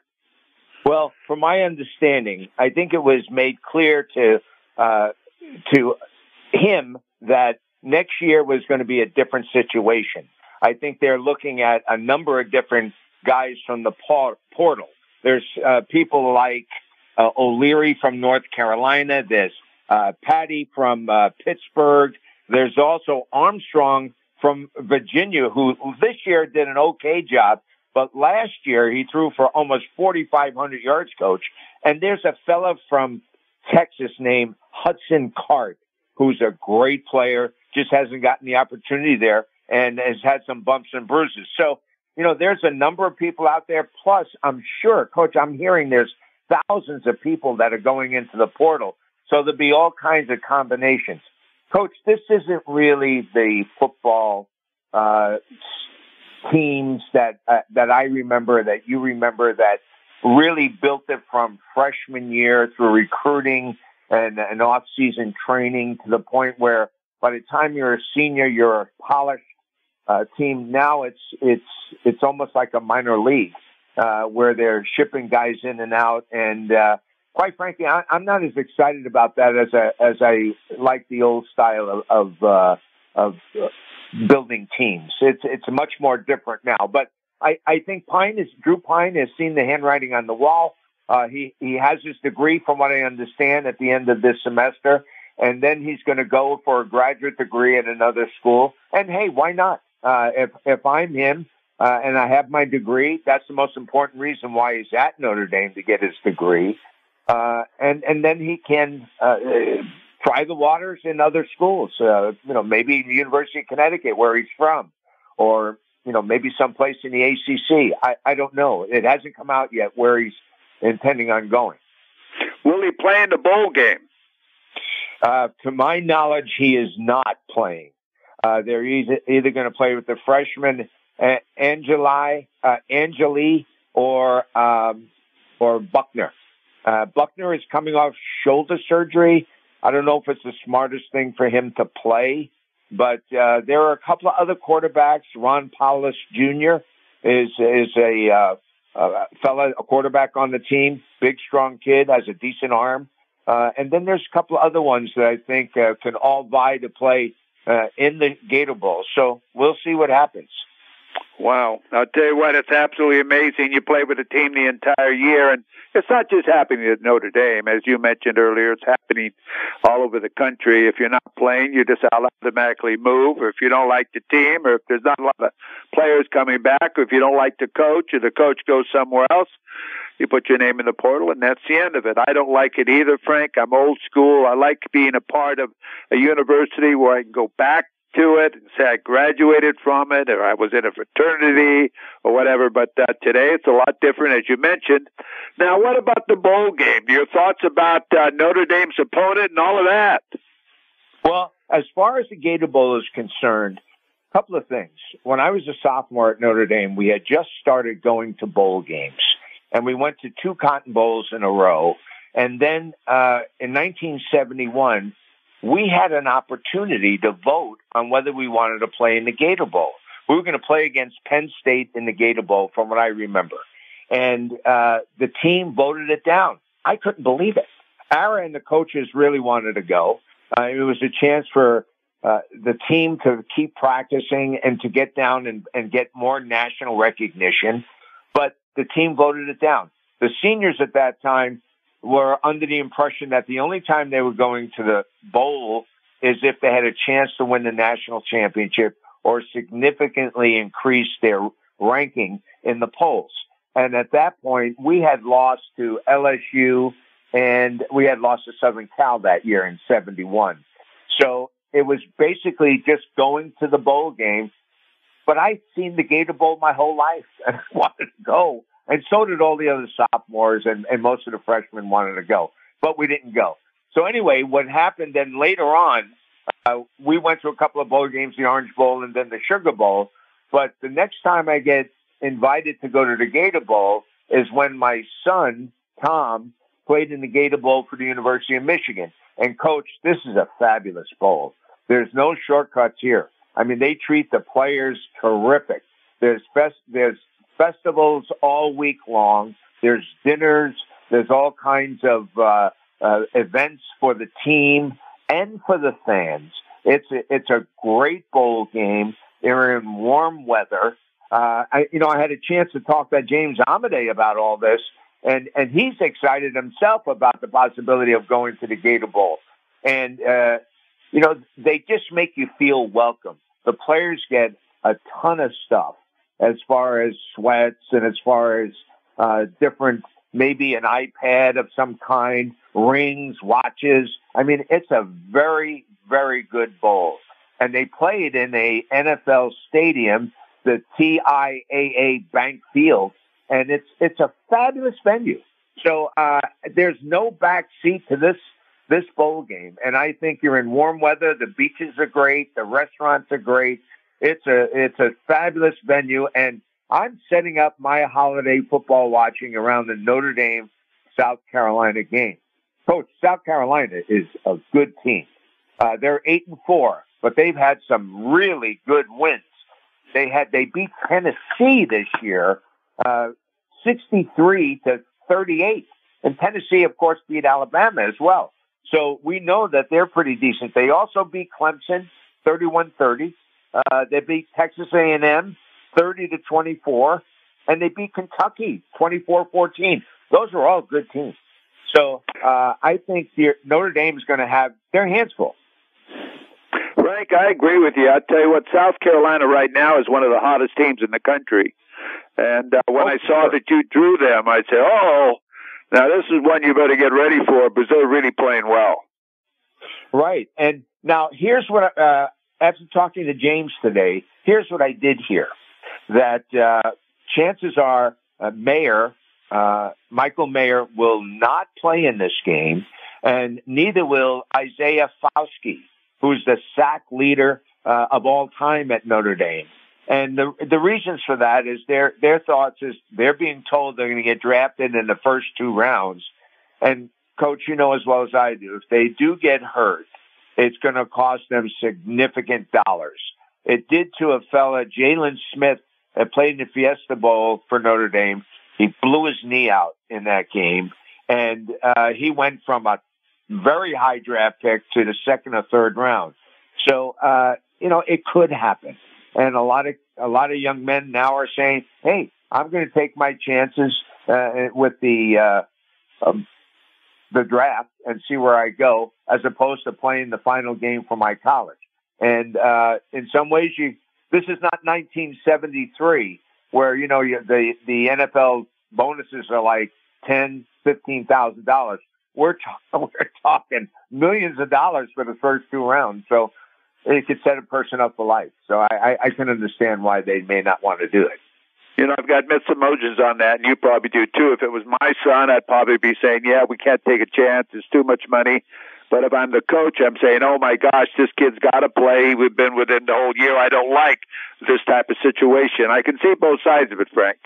Well, from my understanding, I think it was made clear to uh, to him that next year was going to be a different situation. I think they're looking at a number of different guys from the portal. There's uh, people like uh, O'Leary from North Carolina. There's uh, Patty from uh, Pittsburgh. There's also Armstrong from Virginia, who this year did an okay job, but last year he threw for almost 4,500 yards, coach. And there's a fella from Texas named Hudson Card, who's a great player, just hasn't gotten the opportunity there and has had some bumps and bruises. So you know, there's a number of people out there. Plus, I'm sure, Coach, I'm hearing there's thousands of people that are going into the portal. So there'll be all kinds of combinations. Coach, this isn't really the football uh, teams that uh, that I remember, that you remember, that really built it from freshman year through recruiting and an off-season training to the point where by the time you're a senior, you're a polished uh, team. Now it's it's it's almost like a minor league uh, where they're shipping guys in and out. And uh, quite frankly, I, I'm not as excited about that as I, as I like the old style of of, uh, of building teams. It's it's much more different now. But I, I think Pyne is Drew Pyne has seen the handwriting on the wall. Uh, he he has his degree, from what I understand, at the end of this semester, and then he's going to go for a graduate degree at another school. And hey, why not? Uh, if if I'm him uh, and I have my degree, that's the most important reason why he's at Notre Dame to get his degree. Uh, and and then he can uh, try the waters in other schools. Uh, you know, maybe the University of Connecticut, where he's from, or you know, maybe someplace in the ACC. I I don't know. It hasn't come out yet where he's intending on going. Will he play in the bowl game? Uh, to my knowledge, he is not playing. Uh, they're either, either going to play with the freshman uh, Angeli, uh, Angeli or um, or Buchner. Uh, Buchner is coming off shoulder surgery. I don't know if it's the smartest thing for him to play, but uh, there are a couple of other quarterbacks. Ron Powlus Jr. is is a uh, uh, fella, a quarterback on the team, big, strong kid, has a decent arm. Uh, and then there's a couple of other ones that I think uh, can all vie to play uh, in the Gator Bowl. So we'll see what happens. Wow. I'll tell you what, it's absolutely amazing. You play with a team the entire year, and it's not just happening at Notre Dame. As you mentioned earlier, it's happening all over the country. If you're not playing, you just automatically move, or if you don't like the team, or if there's not a lot of players coming back, or if you don't like the coach, or the coach goes somewhere else, you put your name in the portal, and that's the end of it. I don't like it either, Frank. I'm old school. I like being a part of a university where I can go back to it and say I graduated from it or I was in a fraternity or whatever. But uh, today it's a lot different, as you mentioned. Now, what about the bowl game? Your thoughts about uh, Notre Dame's opponent and all of that? Well, as far as the Gator Bowl is concerned, a couple of things. When I was a sophomore at Notre Dame, we had just started going to bowl games, and we went to two Cotton Bowls in a row. And then uh, in 1971, we had an opportunity to vote on whether we wanted to play in the Gator Bowl. We were going to play against Penn State in the Gator Bowl, from what I remember. And uh, the team voted it down. I couldn't believe it. Ara and the coaches really wanted to go. Uh, it was a chance for uh, the team to keep practicing and to get down and, and get more national recognition. But the team voted it down. The seniors at that time were under the impression that the only time they were going to the bowl is if they had a chance to win the national championship or significantly increase their ranking in the polls. And at that point, we had lost to LSU and we had lost to Southern Cal that year in 71. So it was basically just going to the bowl game. But I'd seen the Gator Bowl my whole life and I wanted to go. And so did all the other sophomores and, and most of the freshmen wanted to go, but we didn't go. So anyway, what happened then later on, uh, we went to a couple of bowl games, the Orange Bowl and then the Sugar Bowl. But the next time I get invited to go to the Gator Bowl is when my son, Tom, played in the Gator Bowl for the University of Michigan. And coach, this is a fabulous bowl. There's no shortcuts here. I mean, they treat the players terrific. There's best, there's festivals all week long. There's dinners. There's all kinds of uh, uh, events for the team and for the fans. It's a, it's a great bowl game. They're in warm weather. Uh, I, you know, I had a chance to talk to James Amedee about all this, and and he's excited himself about the possibility of going to the Gator Bowl. And uh, you know, they just make you feel welcome. The players get a ton of stuff as far as sweats and as far as uh, different, maybe an iPad of some kind, rings, watches. I mean, it's a very, very good bowl. And they played in a NFL stadium the TIAA Bank Field, and it's it's a fabulous venue. So uh, there's no back seat to this this bowl game, and I think you're in warm weather. The beaches are great, the restaurants are great. It's a it's a fabulous venue, and I'm setting up my holiday football watching around the Notre Dame South Carolina game. Coach, South Carolina is a good team. Uh, they're eight and four, but they've had some really good wins. They had they beat Tennessee this year, uh, sixty-three to thirty-eight, and Tennessee, of course, beat Alabama as well. So we know that they're pretty decent. They also beat Clemson 31-30. Uh, they beat Texas A&M 30 to 24, and they beat Kentucky 24-14. Those are all good teams. So uh, I think Notre Dame is going to have their hands full. Frank, I agree with you. I tell you what, South Carolina right now is one of the hottest teams in the country. And uh, when oh, I saw sure. that you drew them, I said, "Oh, now this is one you better get ready for because they're really playing well." Right. And now here's what uh, after talking to James today, here's what I did hear: that uh, chances are uh, uh, Michael Mayer, will not play in this game, and neither will Isaiah Foskey who's the sack leader uh, of all time at Notre Dame. And the the reasons for that is their their thoughts is they're being told they're going to get drafted in the first two rounds. And coach, you know as well as I do, if they do get hurt, it's going to cost them significant dollars. It did to a fella, Jaylon Smith, that played in the Fiesta Bowl for Notre Dame. He blew his knee out in that game, and uh, he went from a very high draft pick to the second or third round. So, uh, you know, it could happen. And a lot of, a lot of young men now are saying, Hey, I'm going to take my chances, uh, with the, uh, um, the draft and see where I go as opposed to playing the final game for my college. And, uh, in some ways you, this is not 1973 where, you know, you, the, the NFL bonuses are like ten, fifteen thousand dollars we're t- we're talking millions of dollars for the first two rounds. So it could set a person up for life. So I, I, I can understand why they may not want to do it. You know, I've got mixed emotions on that, and you probably do too. If it was my son, I'd probably be saying, "Yeah, we can't take a chance. It's too much money." But if I'm the coach, I'm saying, "Oh my gosh, this kid's got to play. We've been with him the whole year. I don't like this type of situation." I can see both sides of it, Frank.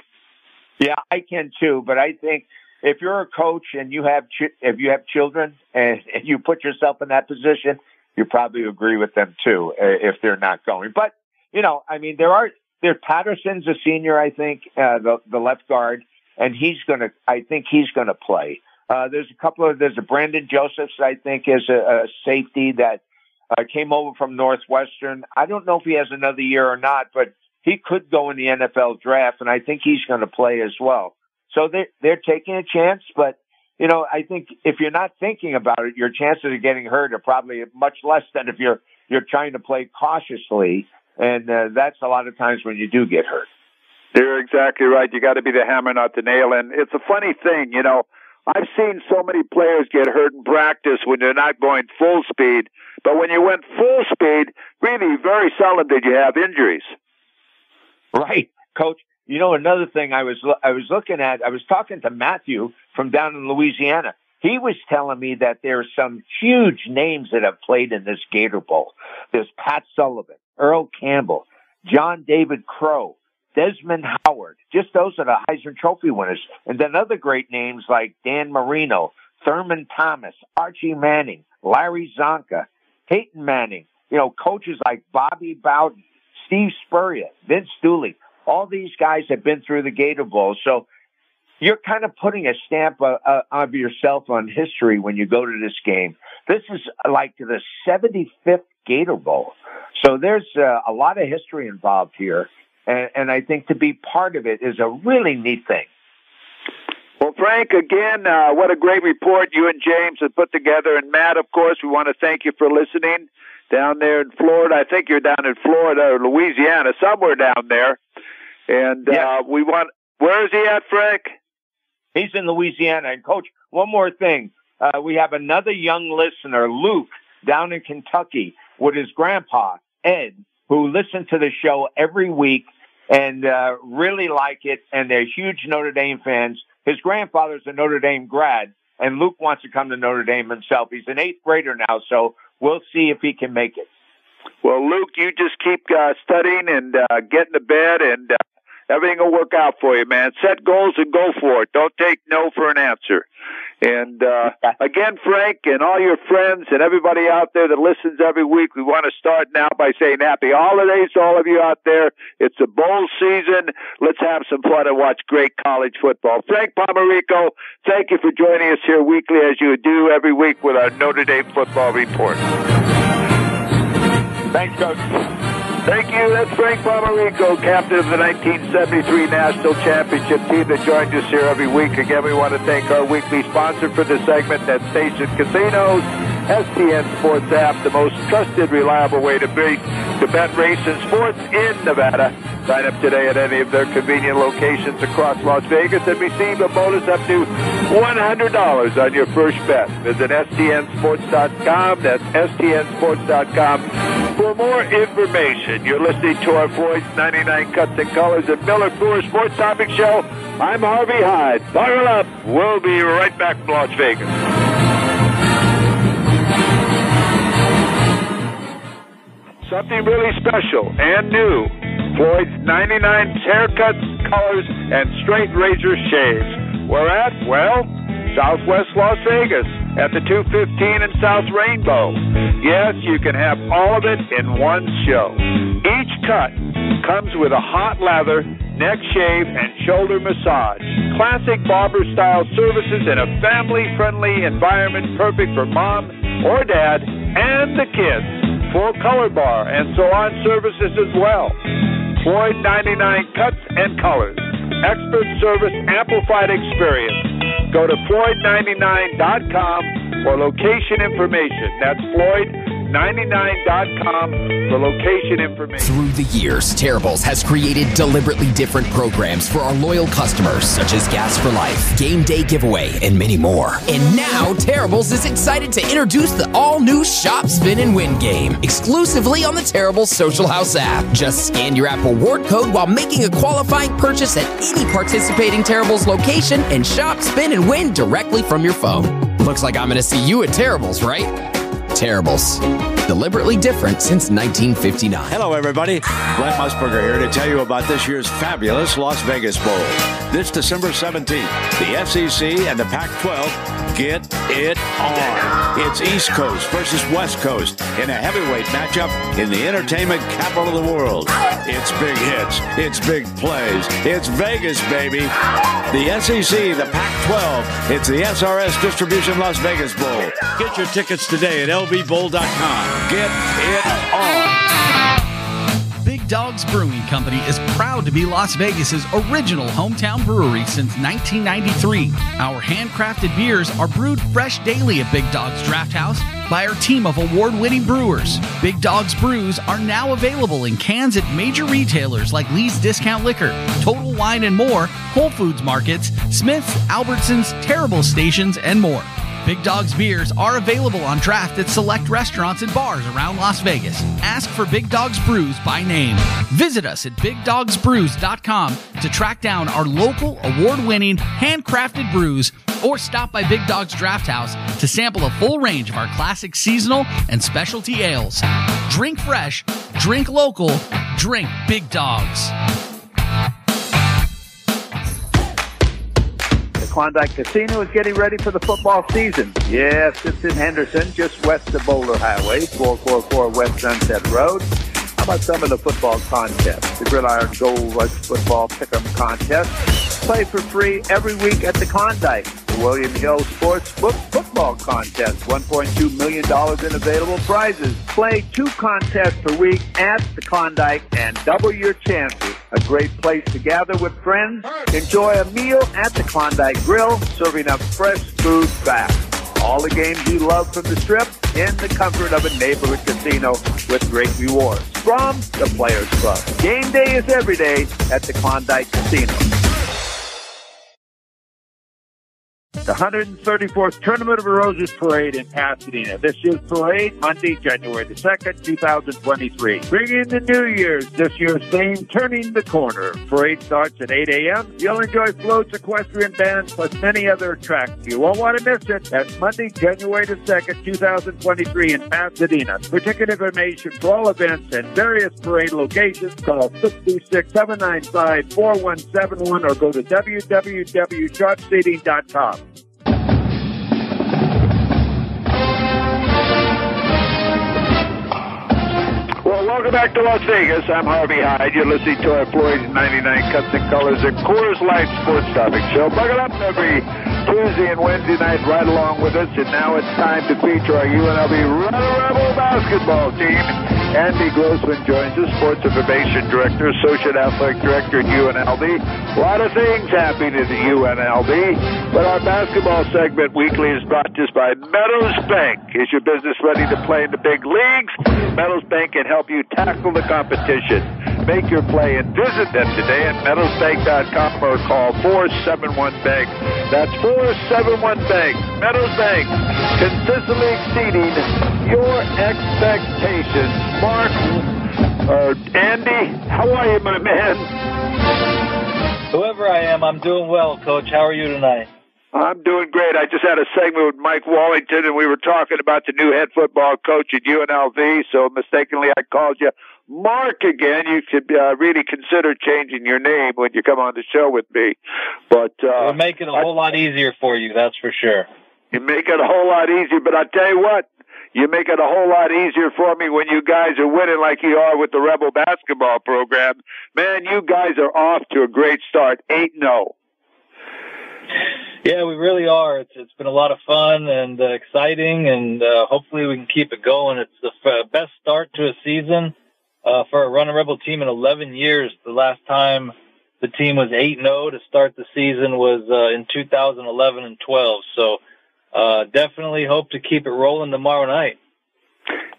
Yeah, I can too. But I think if you're a coach and you have ch- if you have children and, and you put yourself in that position, you probably agree with them too if they're not going. But you know, I mean, there are there Patterson's a senior, I think, uh, the the left guard, and he's gonna. I think he's gonna play. Uh, there's a couple of there's a Brandon Josephs, I think, is a, a safety that uh, came over from Northwestern. I don't know if he has another year or not, but he could go in the NFL draft, and I think he's going to play as well. So they're, they're taking a chance, but you know, I think if you're not thinking about it, your chances of getting hurt are probably much less than if you're, you're trying to play cautiously. And uh, that's a lot of times when you do get hurt. You're exactly right. You got to be the hammer, not the nail. And it's a funny thing, you know. I've seen so many players get hurt in practice when they're not going full speed. But when you went full speed, really very seldom did you have injuries. Right, coach. You know, another thing I was I was looking at, I was talking to Matthew from down in Louisiana. He was telling me that there are some huge names that have played in this Gator Bowl. There's Pat Sullivan, Earl Campbell, John David Crow, Desmond Howard. Just those are the Heisman Trophy winners. And then other great names like Dan Marino, Thurman Thomas, Archie Manning, Larry Csonka, Peyton Manning. You know, coaches like Bobby Bowden, Steve Spurrier, Vince Dooley all these guys have been through the Gator Bowl. So you're kind of putting a stamp uh, uh, of yourself on history when you go to this game. This is like the 75th Gator Bowl. So there's uh, a lot of history involved here. And, and I think to be part of it is a really neat thing. Well, Frank, again, uh, what a great report you and James have put together. And Matt, of course, we want to thank you for listening down there in Florida. I think you're down in Florida or Louisiana, somewhere down there. And uh, we want, where is he at, Frank? He's in Louisiana. And, Coach, one more thing. Uh, we have another young listener, Luke, down in Kentucky with his grandpa, Ed, who listens to the show every week. and uh, really like it. And they're huge Notre Dame fans. His grandfather's a Notre Dame grad, and Luke wants to come to Notre Dame himself. He's an eighth grader now, so we'll see if he can make it. Well, Luke, you just keep uh, studying and uh, getting to bed, and uh, everything will work out for you, man. Set goals and go for it. Don't take no for an answer. And uh, again, Frank and all your friends and everybody out there that listens every week, we want to start now by saying happy holidays to all of you out there. It's a bowl season. Let's have some fun and watch great college football. Frank Pomarico, thank you for joining us here weekly as you do every week with our Notre Dame football report. Thanks, Coach. Thank you. That's Frank Pomarico, captain of the 1973 National Championship team that joins us here every week. Again, we want to thank our weekly sponsor for this segment, that Station Casinos, STN Sports app, the most trusted, reliable way to beat to bet race and sports in Nevada. Sign up today at any of their convenient locations across Las Vegas and receive a bonus up to $100 on your first bet. Visit stnsports.com. That's stnsports.com for more information. You're listening to our Floyd's 99 Cuts and Colors and Miller Brewer Sports Topic Show. I'm Harvey Hyde. Buckle up. We'll be right back from Las Vegas. Something really special and new. Floyd's 99 haircuts, colors, and straight razor shaves. We're at, well, Southwest Las Vegas at the 215 and South Rainbow. Yes, you can have all of it in one show. Each cut comes with a hot lather, neck shave, and shoulder massage. Classic barber style services in a family friendly environment perfect for mom or dad and the kids. Full color bar and salon services as well. Floyd 99 cuts and colors. Expert service, amplified experience. Go to Floyd99.com for location information. That's Floyd99.com for location information. Through the years, Terribles has created deliberately different programs for our loyal customers, such as Gas for Life, Game Day Giveaway, and many more. And now, Terribles is excited to introduce the all new Shop, Spin, and Win game, exclusively on the Terribles Social House app. Just scan your app reward code while making a qualifying purchase at any participating Terribles location and shop, spin, and win directly from your phone. Looks like I'm going to see you at Terribles, right? Terribles. Deliberately different since 1959. Hello, everybody. Brent Musburger here to tell you about this year's fabulous Las Vegas Bowl. This December 17th, the SEC and the Pac 12 get it on. It's East Coast versus West Coast in a heavyweight matchup in the entertainment capital of the world. It's big hits, it's big plays, it's Vegas, baby. The SEC, the Pac 12, it's the SRS Distribution Las Vegas Bowl. Get your tickets today at lvbowl.com. Get it on. Big Dogs Brewing Company is proud to be Las Vegas's original hometown brewery since 1993. Our handcrafted beers are brewed fresh daily at Big Dogs Draft House by our team of award-winning brewers. Big Dogs brews are now available in cans at major retailers like Lee's Discount Liquor, Total Wine and More, Whole Foods Markets, Smith's, Albertsons, Terrible Stations, and more. Big Dogs beers are available on draft at select restaurants and bars around Las Vegas. Ask for Big Dogs Brews by name. Visit us at bigdogsbrews.com to track down our local award-winning handcrafted brews or stop by Big Dogs Draft House to sample a full range of our classic seasonal and specialty ales. Drink fresh, drink local, drink Big Dogs. Klondike Casino is getting ready for the football season. Yes, it's in Henderson, just west of Boulder Highway, 444 West Sunset Road. How about some of the football contests? The Gridiron Gold Rush Football Pick'em Contest. Play for free every week at the Klondike. The William Hill Sports Book Football Contest. $1.2 million in available prizes. Play two contests per week at the Klondike and double your chances. A great place to gather with friends. Enjoy a meal at the Klondike Grill, serving up fresh food fast. All the games you love from the strip in the comfort of a neighborhood casino with great rewards from the Players Club. Game day is every day at the Klondike Casino. The 134th Tournament of Roses Parade in Pasadena. This year's parade, Monday, January the 2nd, 2023. Bringing the New Year's, this year's theme, Turning the Corner. Parade starts at 8 a.m. You'll enjoy floats, equestrian bands, plus many other attractions. You won't want to miss it. That's Monday, January the 2nd, 2023 in Pasadena. For ticket information for all events and various parade locations, call 66 795 4171 or go to www.sharpseating.com. welcome back to Las Vegas. I'm Harvey Hyde. You're listening to our Floyd 99 Cuts and Colors and Coors Light Sports Topic Show. Buckle up every Tuesday and Wednesday night right along with us. And now it's time to feature our UNLV Rebel basketball team. Andy Grossman joins us, Sports Information Director, Associate Athletic Director at UNLV. A lot of things happening at the UNLV, but our basketball segment weekly is brought to us by Meadows Bank. Is your business ready to play in the big leagues? Meadows Bank can help you tackle the competition. Make your play and visit them today at meadowsbank.com or call 471 Bank. That's 471 Bank. Meadows Bank, consistently exceeding your expectations. Mark, uh, Andy, how are you, my man? Whoever I am, I'm doing well, Coach. How are you tonight? I'm doing great. I just had a segment with Mike Wallington, and we were talking about the new head football coach at UNLV. So mistakenly, I called you Mark again. You should uh, really consider changing your name when you come on the show with me. But uh, We'll make it a whole lot easier for you, that's for sure. you make it a whole lot easier. But I tell you what, you make it a whole lot easier for me when you guys are winning like you are with the Rebel basketball program. Man, you guys are off to a great start, eight zero. Yeah, we really are. It's it's been a lot of fun and uh, exciting, and uh, hopefully we can keep it going. It's the f- best start to a season uh, for a Running Rebel team in 11 years. The last time the team was 8-0 to start the season was uh, in 2011 and 12. So uh, definitely hope to keep it rolling tomorrow night.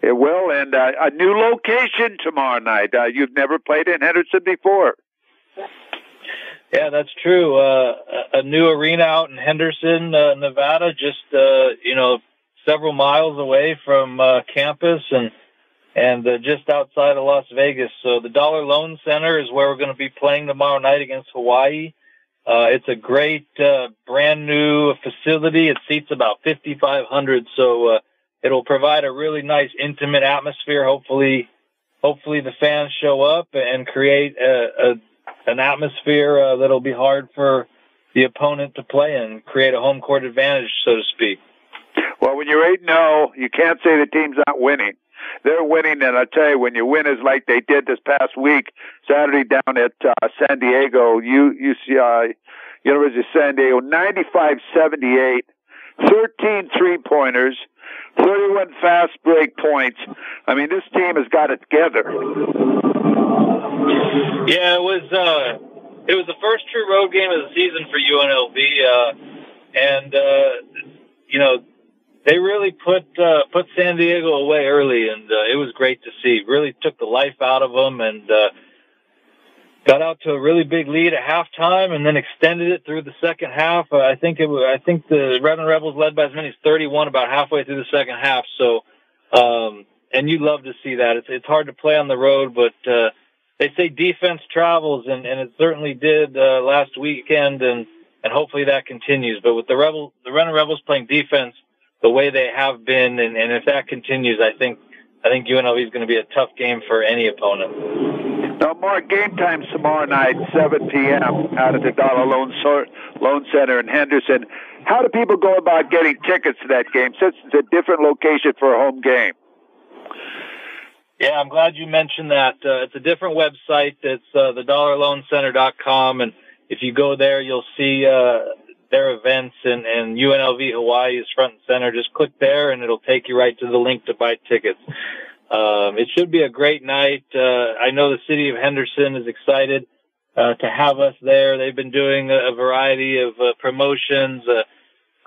It will, and uh, a new location tomorrow night. Uh, you've never played in Henderson before. Yeah, that's true. Uh, a new arena out in Henderson, uh, Nevada, just, uh, you know, several miles away from, uh, campus and, and, uh, just outside of Las Vegas. So the Dollar Loan Center is where we're going to be playing tomorrow night against Hawaii. Uh, it's a great, uh, brand new facility. It seats about 5,500. So, uh, it'll provide a really nice intimate atmosphere. Hopefully, hopefully the fans show up and create a, a an atmosphere uh, that'll be hard for the opponent to play in, create a home court advantage, so to speak. Well, when you're 8 0, you can't say the team's not winning. They're winning, and I tell you, when you win as like they did this past week, Saturday down at uh, San Diego, U, UCI, University of San Diego, 95-78, 13 three-pointers, 31 fast break points. I mean, this team has got it together. Yeah, it was uh, it was the first true road game of the season for UNLV, uh, and uh, you know they really put uh, put San Diego away early, and uh, it was great to see. Really took the life out of them, and uh, got out to a really big lead at halftime, and then extended it through the second half. Uh, I think it was, I think the Runnin' Rebels led by as many as 31 about halfway through the second half. So, um, and you love to see that. It's it's hard to play on the road, but uh, they say defense travels, and, and it certainly did uh, last weekend, and and hopefully that continues. But with the rebel, the Runnin' Rebels playing defense the way they have been, and, and if that continues, I think I think UNLV is going to be a tough game for any opponent. Now, Mark, game time's tomorrow night, 7 p.m. out at the Dollar Loan, so- Loan Center in Henderson. How do people go about getting tickets to that game since it's a different location for a home game? Yeah, I'm glad you mentioned that. Uh, it's a different website. It's uh, thedollarloancenter.com, and if you go there, you'll see uh, their events and, and UNLV Hawaii is front and center. Just click there, and it'll take you right to the link to buy tickets. Um, it should be a great night. Uh, I know the city of Henderson is excited uh, to have us there. They've been doing a, variety of uh, promotions. Uh,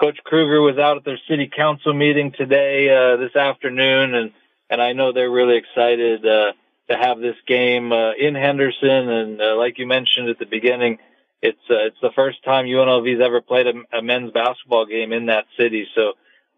Coach Kruger was out at their city council meeting today, uh, this afternoon, and and I know they're really excited uh, to have this game uh, in Henderson. And uh, like you mentioned at the beginning, it's uh, it's the first time UNLV's ever played a, a men's basketball game in that city. So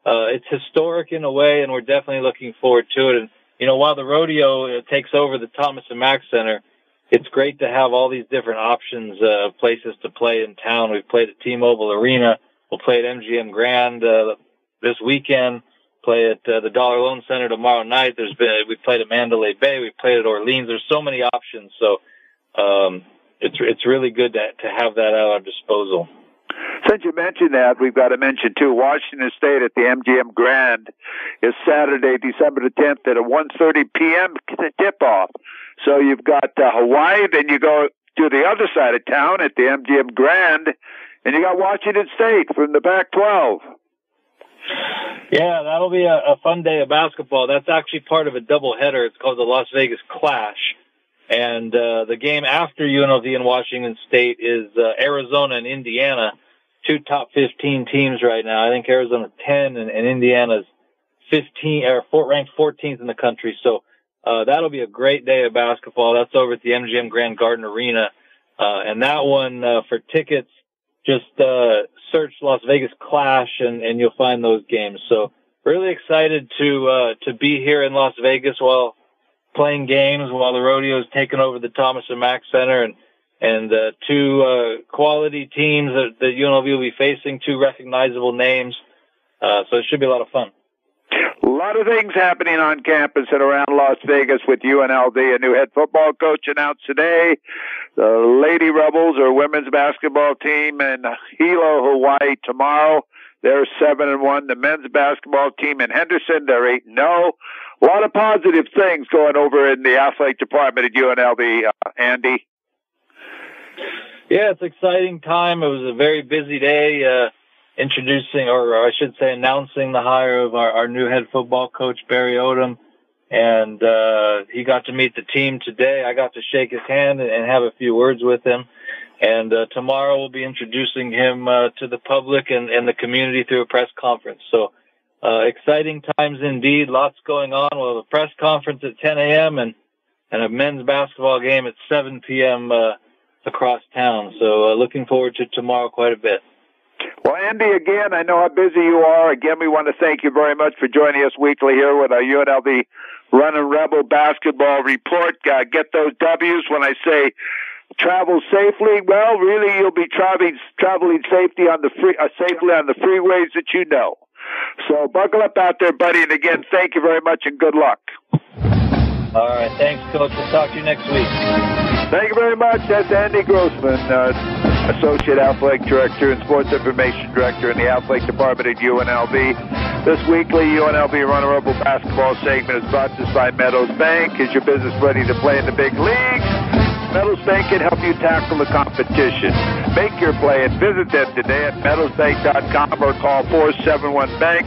uh, it's historic in a way, and we're definitely looking forward to it. And you know, while the rodeo uh, takes over the Thomas and Mack Center, it's great to have all these different options uh, places to play in town. We've played at T-Mobile Arena. We'll play at MGM Grand uh, this weekend. Play at uh, the Dollar Loan Center tomorrow night. There's been we played at Mandalay Bay. We played at Orleans. There's so many options. So um, it's it's really good to to have that at our disposal. Since you mentioned that, we've got to mention too, Washington State at the MGM Grand is Saturday, December the 10th at a 1.30 p.m. tip-off. So you've got uh, Hawaii, then you go to the other side of town at the MGM Grand, and you got Washington State from the Pac-12. Yeah, that'll be a, a fun day of basketball. That's actually part of a doubleheader. It's called the Las Vegas Clash. And uh, the game after UNLV and Washington State is uh, Arizona and Indiana, two top 15 teams right now. I think Arizona's 10 and, and Indiana's 15 or four, ranked 14th in the country. So uh, that'll be a great day of basketball. That's over at the MGM Grand Garden Arena. Uh, and that one, uh, for tickets, just, uh, search Las Vegas Clash and, and you'll find those games. So really excited to, uh, to be here in Las Vegas while playing games while the rodeo is taking over the Thomas and Mack Center and, and, uh, two, uh, quality teams that, that UNLV will be facing, two recognizable names. Uh, so it should be a lot of fun. A lot of things happening on campus and around Las Vegas with UNLV. A new head football coach announced today. The Lady Rebels or women's basketball team in Hilo, Hawaii tomorrow. They're seven and one. The men's basketball team in Henderson, they're eight and zero. A lot of positive things going over in the athletic department at UNLV. Uh, Andy. Yeah, it's an exciting time. It was a very busy day. Uh, introducing, or I should say, announcing the hire of our, our new head football coach, Barry Odom. And, uh, he got to meet the team today. I got to shake his hand and have a few words with him. And, uh, tomorrow we'll be introducing him, uh, to the public and, and the community through a press conference. So, uh, exciting times indeed. Lots going on. We'll have a press conference at 10 a.m. and, and a men's basketball game at 7 p.m., uh, across town. So, uh, looking forward to tomorrow quite a bit. Well, Andy, again, I know how busy you are. Again, we want to thank you very much for joining us weekly here with our UNLV Runnin' Rebel basketball report. Uh, get those W's when I say travel safely. Well, really, you'll be traveling traveling safety on the free, uh, safely on the freeways that you know. So buckle up out there, buddy. And again, thank you very much and good luck. All right, thanks, Coach. We'll talk to you next week. Thank you very much. That's Andy Grossman. Uh, Associate Athletic Director and Sports Information Director in the Athletic Department at UNLV. This weekly UNLV Runnin' Rebel basketball segment is brought to us by Meadows Bank. Is your business ready to play in the big leagues? Meadows Bank can help you tackle the competition. Make your play and visit them today at meadowsbank.com or call 471 Bank.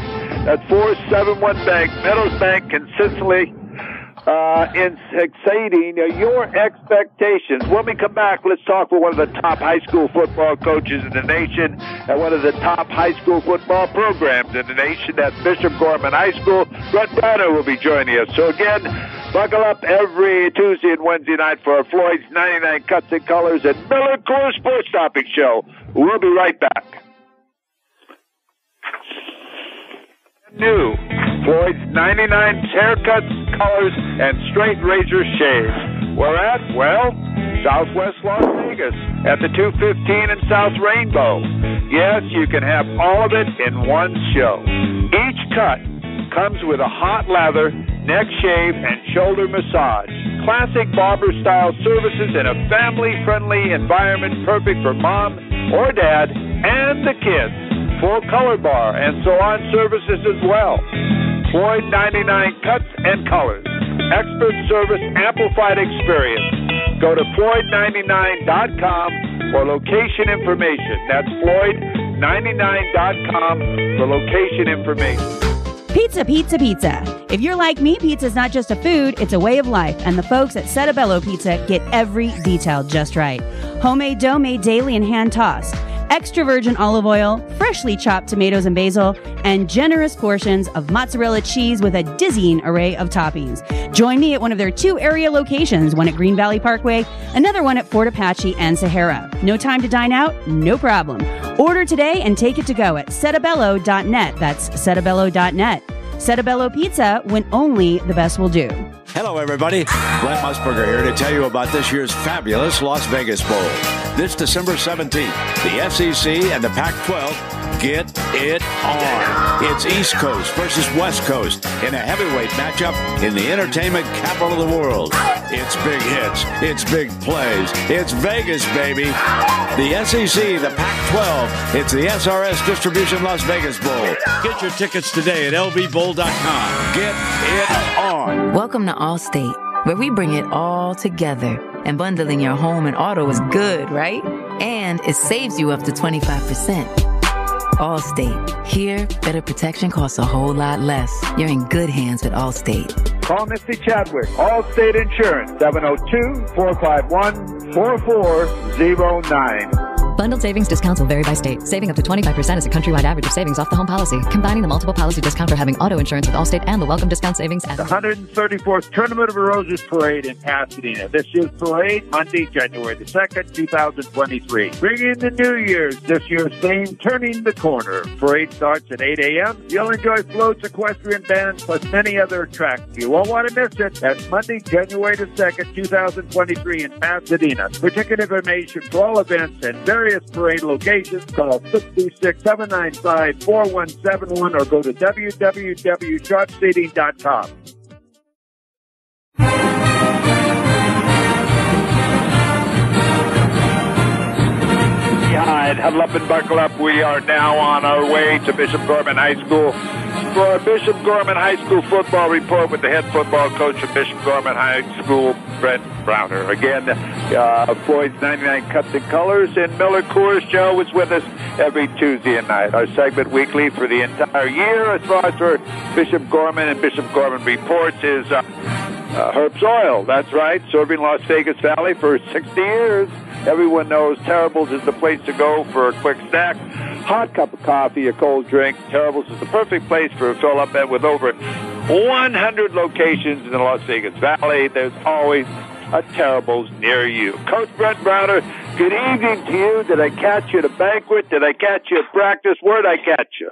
That's 471 Bank. Meadows Bank consistently uh, in exceeding your expectations. When we come back, let's talk with one of the top high school football coaches in the nation and one of the top high school football programs in the nation. That's Bishop Gorman High School. Brent Brown will be joining us. So again, buckle up every Tuesday and Wednesday night for Floyd's 99 Cuts and Colors and Miller Coors Sports Topic Show. We'll be right back. New Floyd's 99 haircuts, colors, and straight razor shaves. Where at? Well, Southwest Las Vegas at the 215 in South Rainbow. Yes, you can have all of it in one show. Each cut comes with a hot lather, neck shave, and shoulder massage. Classic barber style services in a family friendly environment perfect for mom or dad and the kids. Full color bar and salon services as well. Floyd 99 Cuts and Colors. Expert service, amplified experience. Go to Floyd99.com for location information. That's Floyd99.com for location information. Pizza, pizza, pizza. If you're like me, pizza is not just a food, it's a way of life, and the folks at Settebello Pizza get every detail just right. Homemade dough made daily and hand tossed extra virgin olive oil, freshly chopped tomatoes and basil, and generous portions of mozzarella cheese with a dizzying array of toppings. Join me at one of their two area locations, one at Green Valley Parkway, another one at Fort Apache and Sahara. No time to dine out? No problem. Order today and take it to go at settebello.net. That's settebello.net. Settebello Pizza when only the best will do. Hello, everybody. Brent Musburger here to tell you about this year's fabulous Las Vegas Bowl. This December 17th, the SEC and the Pac 12 get it on. It's East Coast versus West Coast in a heavyweight matchup in the entertainment capital of the world. It's big hits, it's big plays, it's Vegas, baby. The SEC, the Pac 12, it's the SRS Distribution Las Vegas Bowl. Get your tickets today at lvbowl.com. Get it on. Welcome to Allstate, where we bring it all together. And bundling your home and auto is good, right? And it saves you up to 25%. Allstate. Here, better protection costs a whole lot less. You're in good hands with Allstate. Call Misty Chadwick, Allstate Insurance, 702-451-4409. Bundled savings discounts will vary by state. Saving up to 25% is a countrywide average of savings off the home policy. Combining the multiple policy discount for having auto insurance with Allstate and the welcome discount savings at The 134th Tournament of Roses Parade in Pasadena. This year's parade, Monday, January the 2nd, 2023. Bringing the New Year's, this year's theme, Turning the Corner. Parade starts at 8 a.m. You'll enjoy floats, equestrian bands, plus many other attractions. You won't want to miss it. That's Monday, January the 2nd, 2023 in Pasadena. For ticket information for all events and various parade locations, call 626-795-4171 or go to www.sharpseating.com. Huddle up and buckle up. We are now on our way to Bishop Gorman High School for our Bishop Gorman High School football report with the head football coach of Bishop Gorman High School, Brent Browner. Again, uh, Floyd's 99 Cuts and Colors and Miller Coors Joe was with us every Tuesday night. Our segment weekly for the entire year as far as for Bishop Gorman and Bishop Gorman Reports is uh, uh, Herbst Oil. That's right, serving Las Vegas Valley for 60 years. Everyone knows Terribles is the place to go for a quick snack, hot cup of coffee, a cold drink. Terribles is the perfect place for a fill up and with over 100 locations in the Las Vegas Valley. There's always a Terribles near you. Coach Brent Browner, good evening to you. Did I catch you at a banquet? Did I catch you at practice? Where'd I catch you?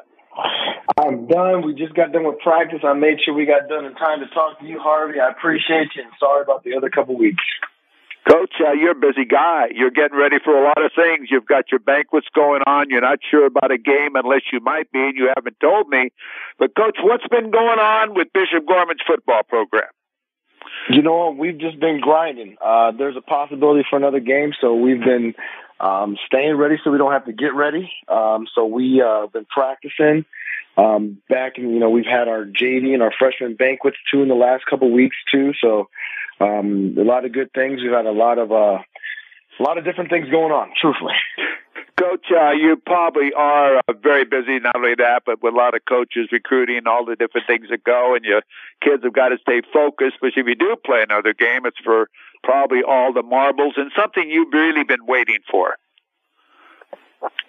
I'm done. We just got done with practice. I made sure we got done in time to talk to you, Harvey. I appreciate you and sorry about the other couple weeks. Coach, uh, you're a busy guy. You're getting ready for a lot of things. You've got your banquets going on. You're not sure about a game unless you might be, and you haven't told me. But, Coach, what's been going on with Bishop Gorman's football program? You know? We've just been grinding. Uh, there's a possibility for another game, so we've been um, staying ready so we don't have to get ready. Um, so we uh, been practicing. Um, back and you know we've had our JV and our freshman banquets too in the last couple weeks too. So um, a lot of good things. We've had a lot of uh, a lot of different things going on. Truthfully. Coach, uh, you probably are uh, very busy. Not only that, but with a lot of coaches recruiting, all the different things that go, and your kids have got to stay focused. But if you do play another game, it's for probably all the marbles and something you've really been waiting for.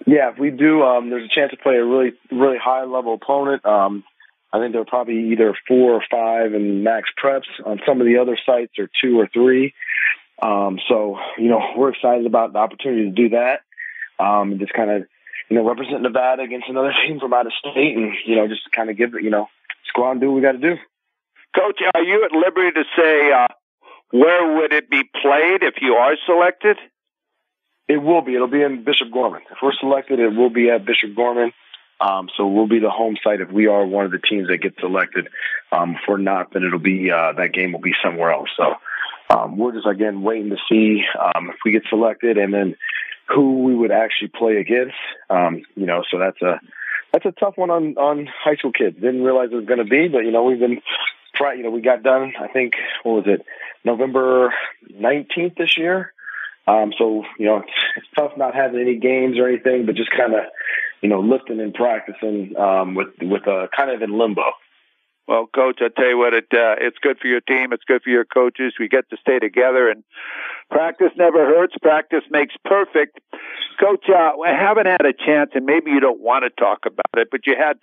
Yeah, if we do, um, there's a chance to play a really, really high level opponent. Um, I think there are probably either four or five in max preps. On some of the other sites, or two or three. Um, so, you know, we're excited about the opportunity to do that. Um, and just kind of, you know, represent Nevada against another team from out of state and, you know, just kind of give it, you know, just go out and do what we got to do. Coach, are you at liberty to say uh, where would it be played if you are selected? It will be. It'll be in Bishop Gorman. If we're selected, it will be at Bishop Gorman. Um, so we'll be the home site if we are one of the teams that gets selected. Um, if we're not, then it'll be uh, that game will be somewhere else. So um, we're just again waiting to see um, if we get selected, and then who we would actually play against. Um, you know, so that's a that's a tough one on on high school kids. Didn't realize it was going to be, but you know, we've been try. You know, we got done. I think what was it, November nineteenth this year. Um, so you know, it's, it's tough not having any games or anything, but just kind of you know lifting and practicing um, with with uh, kind of in limbo. Well, coach, I tell you what, it uh, it's good for your team. It's good for your coaches. We get to stay together, and practice never hurts. Practice makes perfect. Coach, uh, I haven't had a chance, and maybe you don't want to talk about it, but you had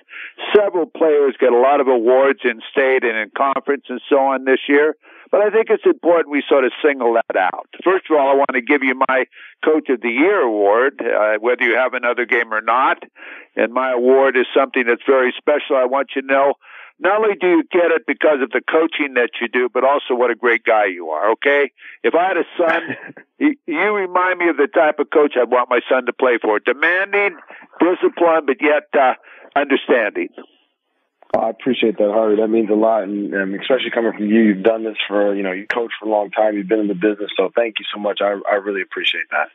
several players get a lot of awards in state and in conference and so on this year. But I think it's important we sort of single that out. First of all, I want to give you my Coach of the Year award, uh, whether you have another game or not. And my award is something that's very special. I want you to know not only do you get it because of the coaching that you do, but also what a great guy you are. Okay, if I had a son, you remind me of the type of coach I'd want my son to play for: demanding, disciplined, but yet uh, understanding. I appreciate that, Harvey. That means a lot, and, and especially coming from you. You've done this for you know you coach for a long time. You've been in the business, so thank you so much. I I really appreciate that.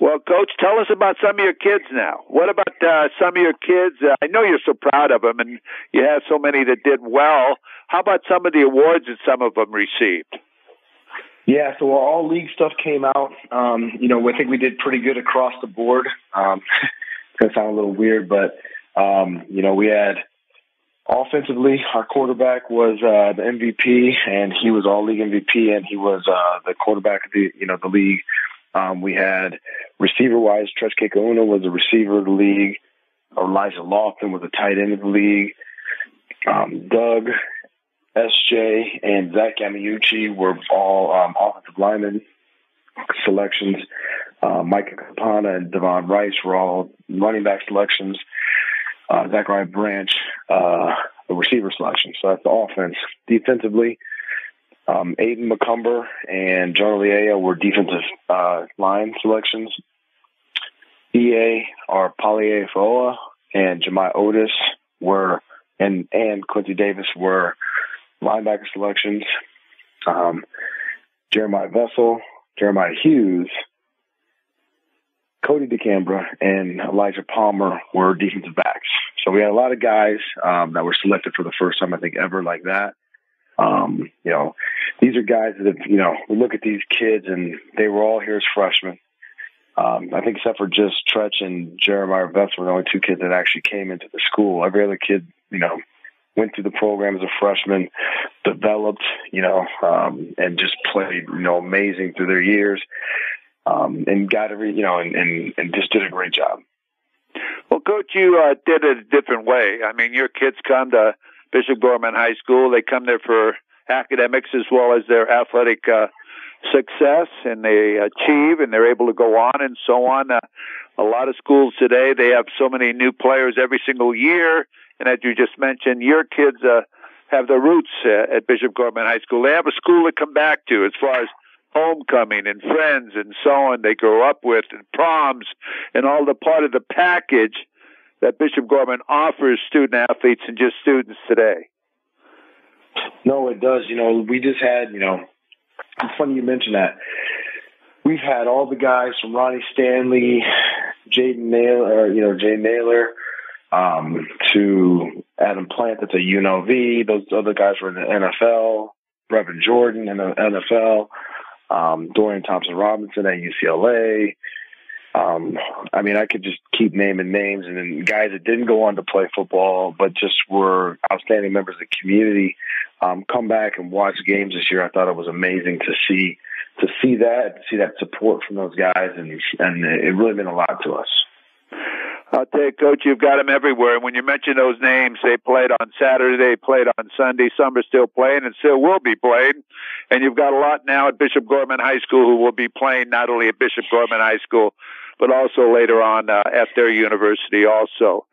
Well, Coach, tell us about some of your kids now. What about uh, some of your kids? Uh, I know you're so proud of them, and you have so many that did well. How about some of the awards that some of them received? Yeah, so all league stuff came out. Um, you know, I think we did pretty good across the board. Um, it's gonna sound a little weird, but um, you know, we had offensively, our quarterback was uh, the MVP, and he was all league MVP, and he was uh, the quarterback of the you know the league. Um, we had receiver wise, Trech Kekahuna was a receiver of the league. Elijah Lofton was a tight end of the league. Um, Doug, SJ, and Zach Yamauchi were all um, offensive linemen selections. Uh, Micah Kapana and Devon Rice were all running back selections. Uh, Zachariah Branch, uh, the receiver selection. So that's the offense. Defensively, um, Aiden McCumber and Jonah Liea were defensive uh, line selections. EA are Palie Foa and Jemai Otis were and and Quincy Davis were linebacker selections. Um, Jeremiah Vessel, Jeremiah Hughes, Cody DeCambra, and Elijah Palmer were defensive backs. So we had a lot of guys um, that were selected for the first time, I think, ever like that. Um, you know, these are guys that have, you know, we look at these kids and they were all here as freshmen. Um, I think except for just Trech and Jeremiah Vess were the only two kids that actually came into the school. Every other kid, you know, went through the program as a freshman, developed, you know, um, and just played, you know, amazing through their years, um, and got every, you know, and, and, and just did a great job. Well, coach, you uh, did it a different way. I mean, your kids come to Bishop Gorman High School. They come there for academics as well as their athletic uh, success, and they achieve, and they're able to go on and so on. Uh, a lot of schools today they have so many new players every single year, and as you just mentioned, your kids uh, have their roots uh, at Bishop Gorman High School. They have a school to come back to as far as homecoming and friends and so on they grow up with and proms and all the part of the package that Bishop Gorman offers student athletes and just students today. No, it does. You know, we just had, you know, it's funny you mentioned that. We've had all the guys from Ronnie Stanley, Jaden Naylor, or, you know, Jay Naylor, um, to Adam Plant that's a UNLV. Those other guys were in the NFL. Reverend Jordan in the NFL. Um, Dorian Thompson Robinson at UCLA. Um, I mean, I could just keep naming names and then guys that didn't go on to play football, but just were outstanding members of the community. Um, come back and watch games this year. I thought it was amazing to see, to see that, to see that support from those guys. And, and it really meant a lot to us. I'll tell you, Coach, you've got them everywhere. And when you mention those names, they played on Saturday, played on Sunday. Some are still playing and still will be played. And you've got a lot now at Bishop Gorman High School who will be playing not only at Bishop Gorman High School, but also later on uh, at their university also.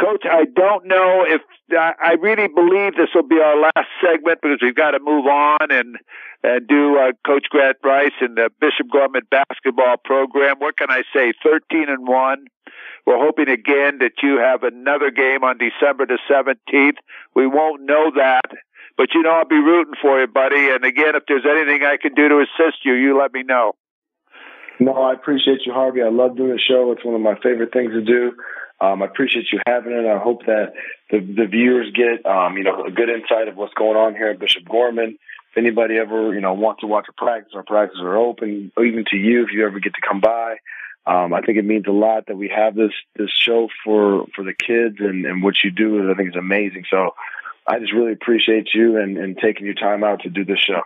Coach, I don't know if I really believe this will be our last segment because we've got to move on and and do uh, Coach Grant Rice and the Bishop Gorman basketball program. What can I say? Thirteen and one. We're hoping again that you have another game on December the 17th. We won't know that, but you know I'll be rooting for you, buddy. And again, if there's anything I can do to assist you, you let me know. No, I appreciate you, Harvey. I love doing the show. It's one of my favorite things to do. Um, I appreciate you having it. I hope that the, the viewers get, um, you know, a good insight of what's going on here at Bishop Gorman. If anybody ever, you know, wants to watch a practice, our practices are open, even to you if you ever get to come by. Um, I think it means a lot that we have this this show for for the kids and and what you do. I think is amazing. So I just really appreciate you and, and taking your time out to do this show.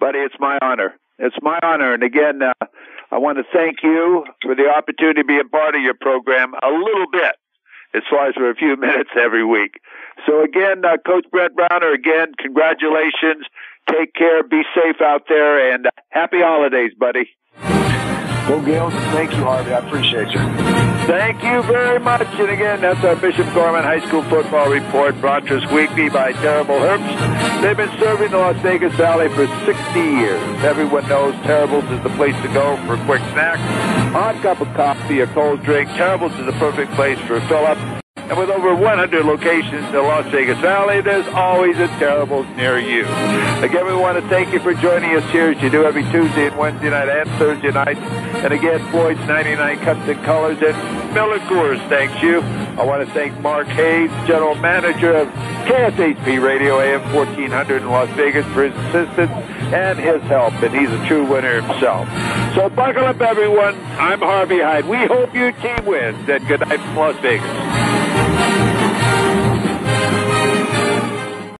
Buddy, it's my honor. It's my honor. And again, uh, I want to thank you for the opportunity to be a part of your program a little bit, as far as for a few minutes every week. So again, uh, Coach Brent Browner, again, congratulations. Take care. Be safe out there and happy holidays, buddy. Go Gaels. Thank you, Harvey. I appreciate you. Thank you very much. And again, that's our Bishop Gorman High School football report brought to us weekly by Terrible Herbst. They've been serving the Las Vegas Valley for 60 years. Everyone knows Terribles is the place to go for a quick snack, hot cup of coffee, or cold drink. Terribles is the perfect place for a fill-up. And with over 100 locations in the Las Vegas Valley, there's always a Terribles near you. Again, we want to thank you for joining us here as you do every Tuesday and Wednesday night and Thursday night. And again, Floyd's 99 Cuts and Colors and Miller Coors thanks you. I want to thank Mark Hayes, General Manager of KSHP Radio AM 1400 in Las Vegas for his assistance and his help. And he's a true winner himself. So buckle up, everyone. I'm Harvey Hyde. We hope your team wins. And good night from Las Vegas.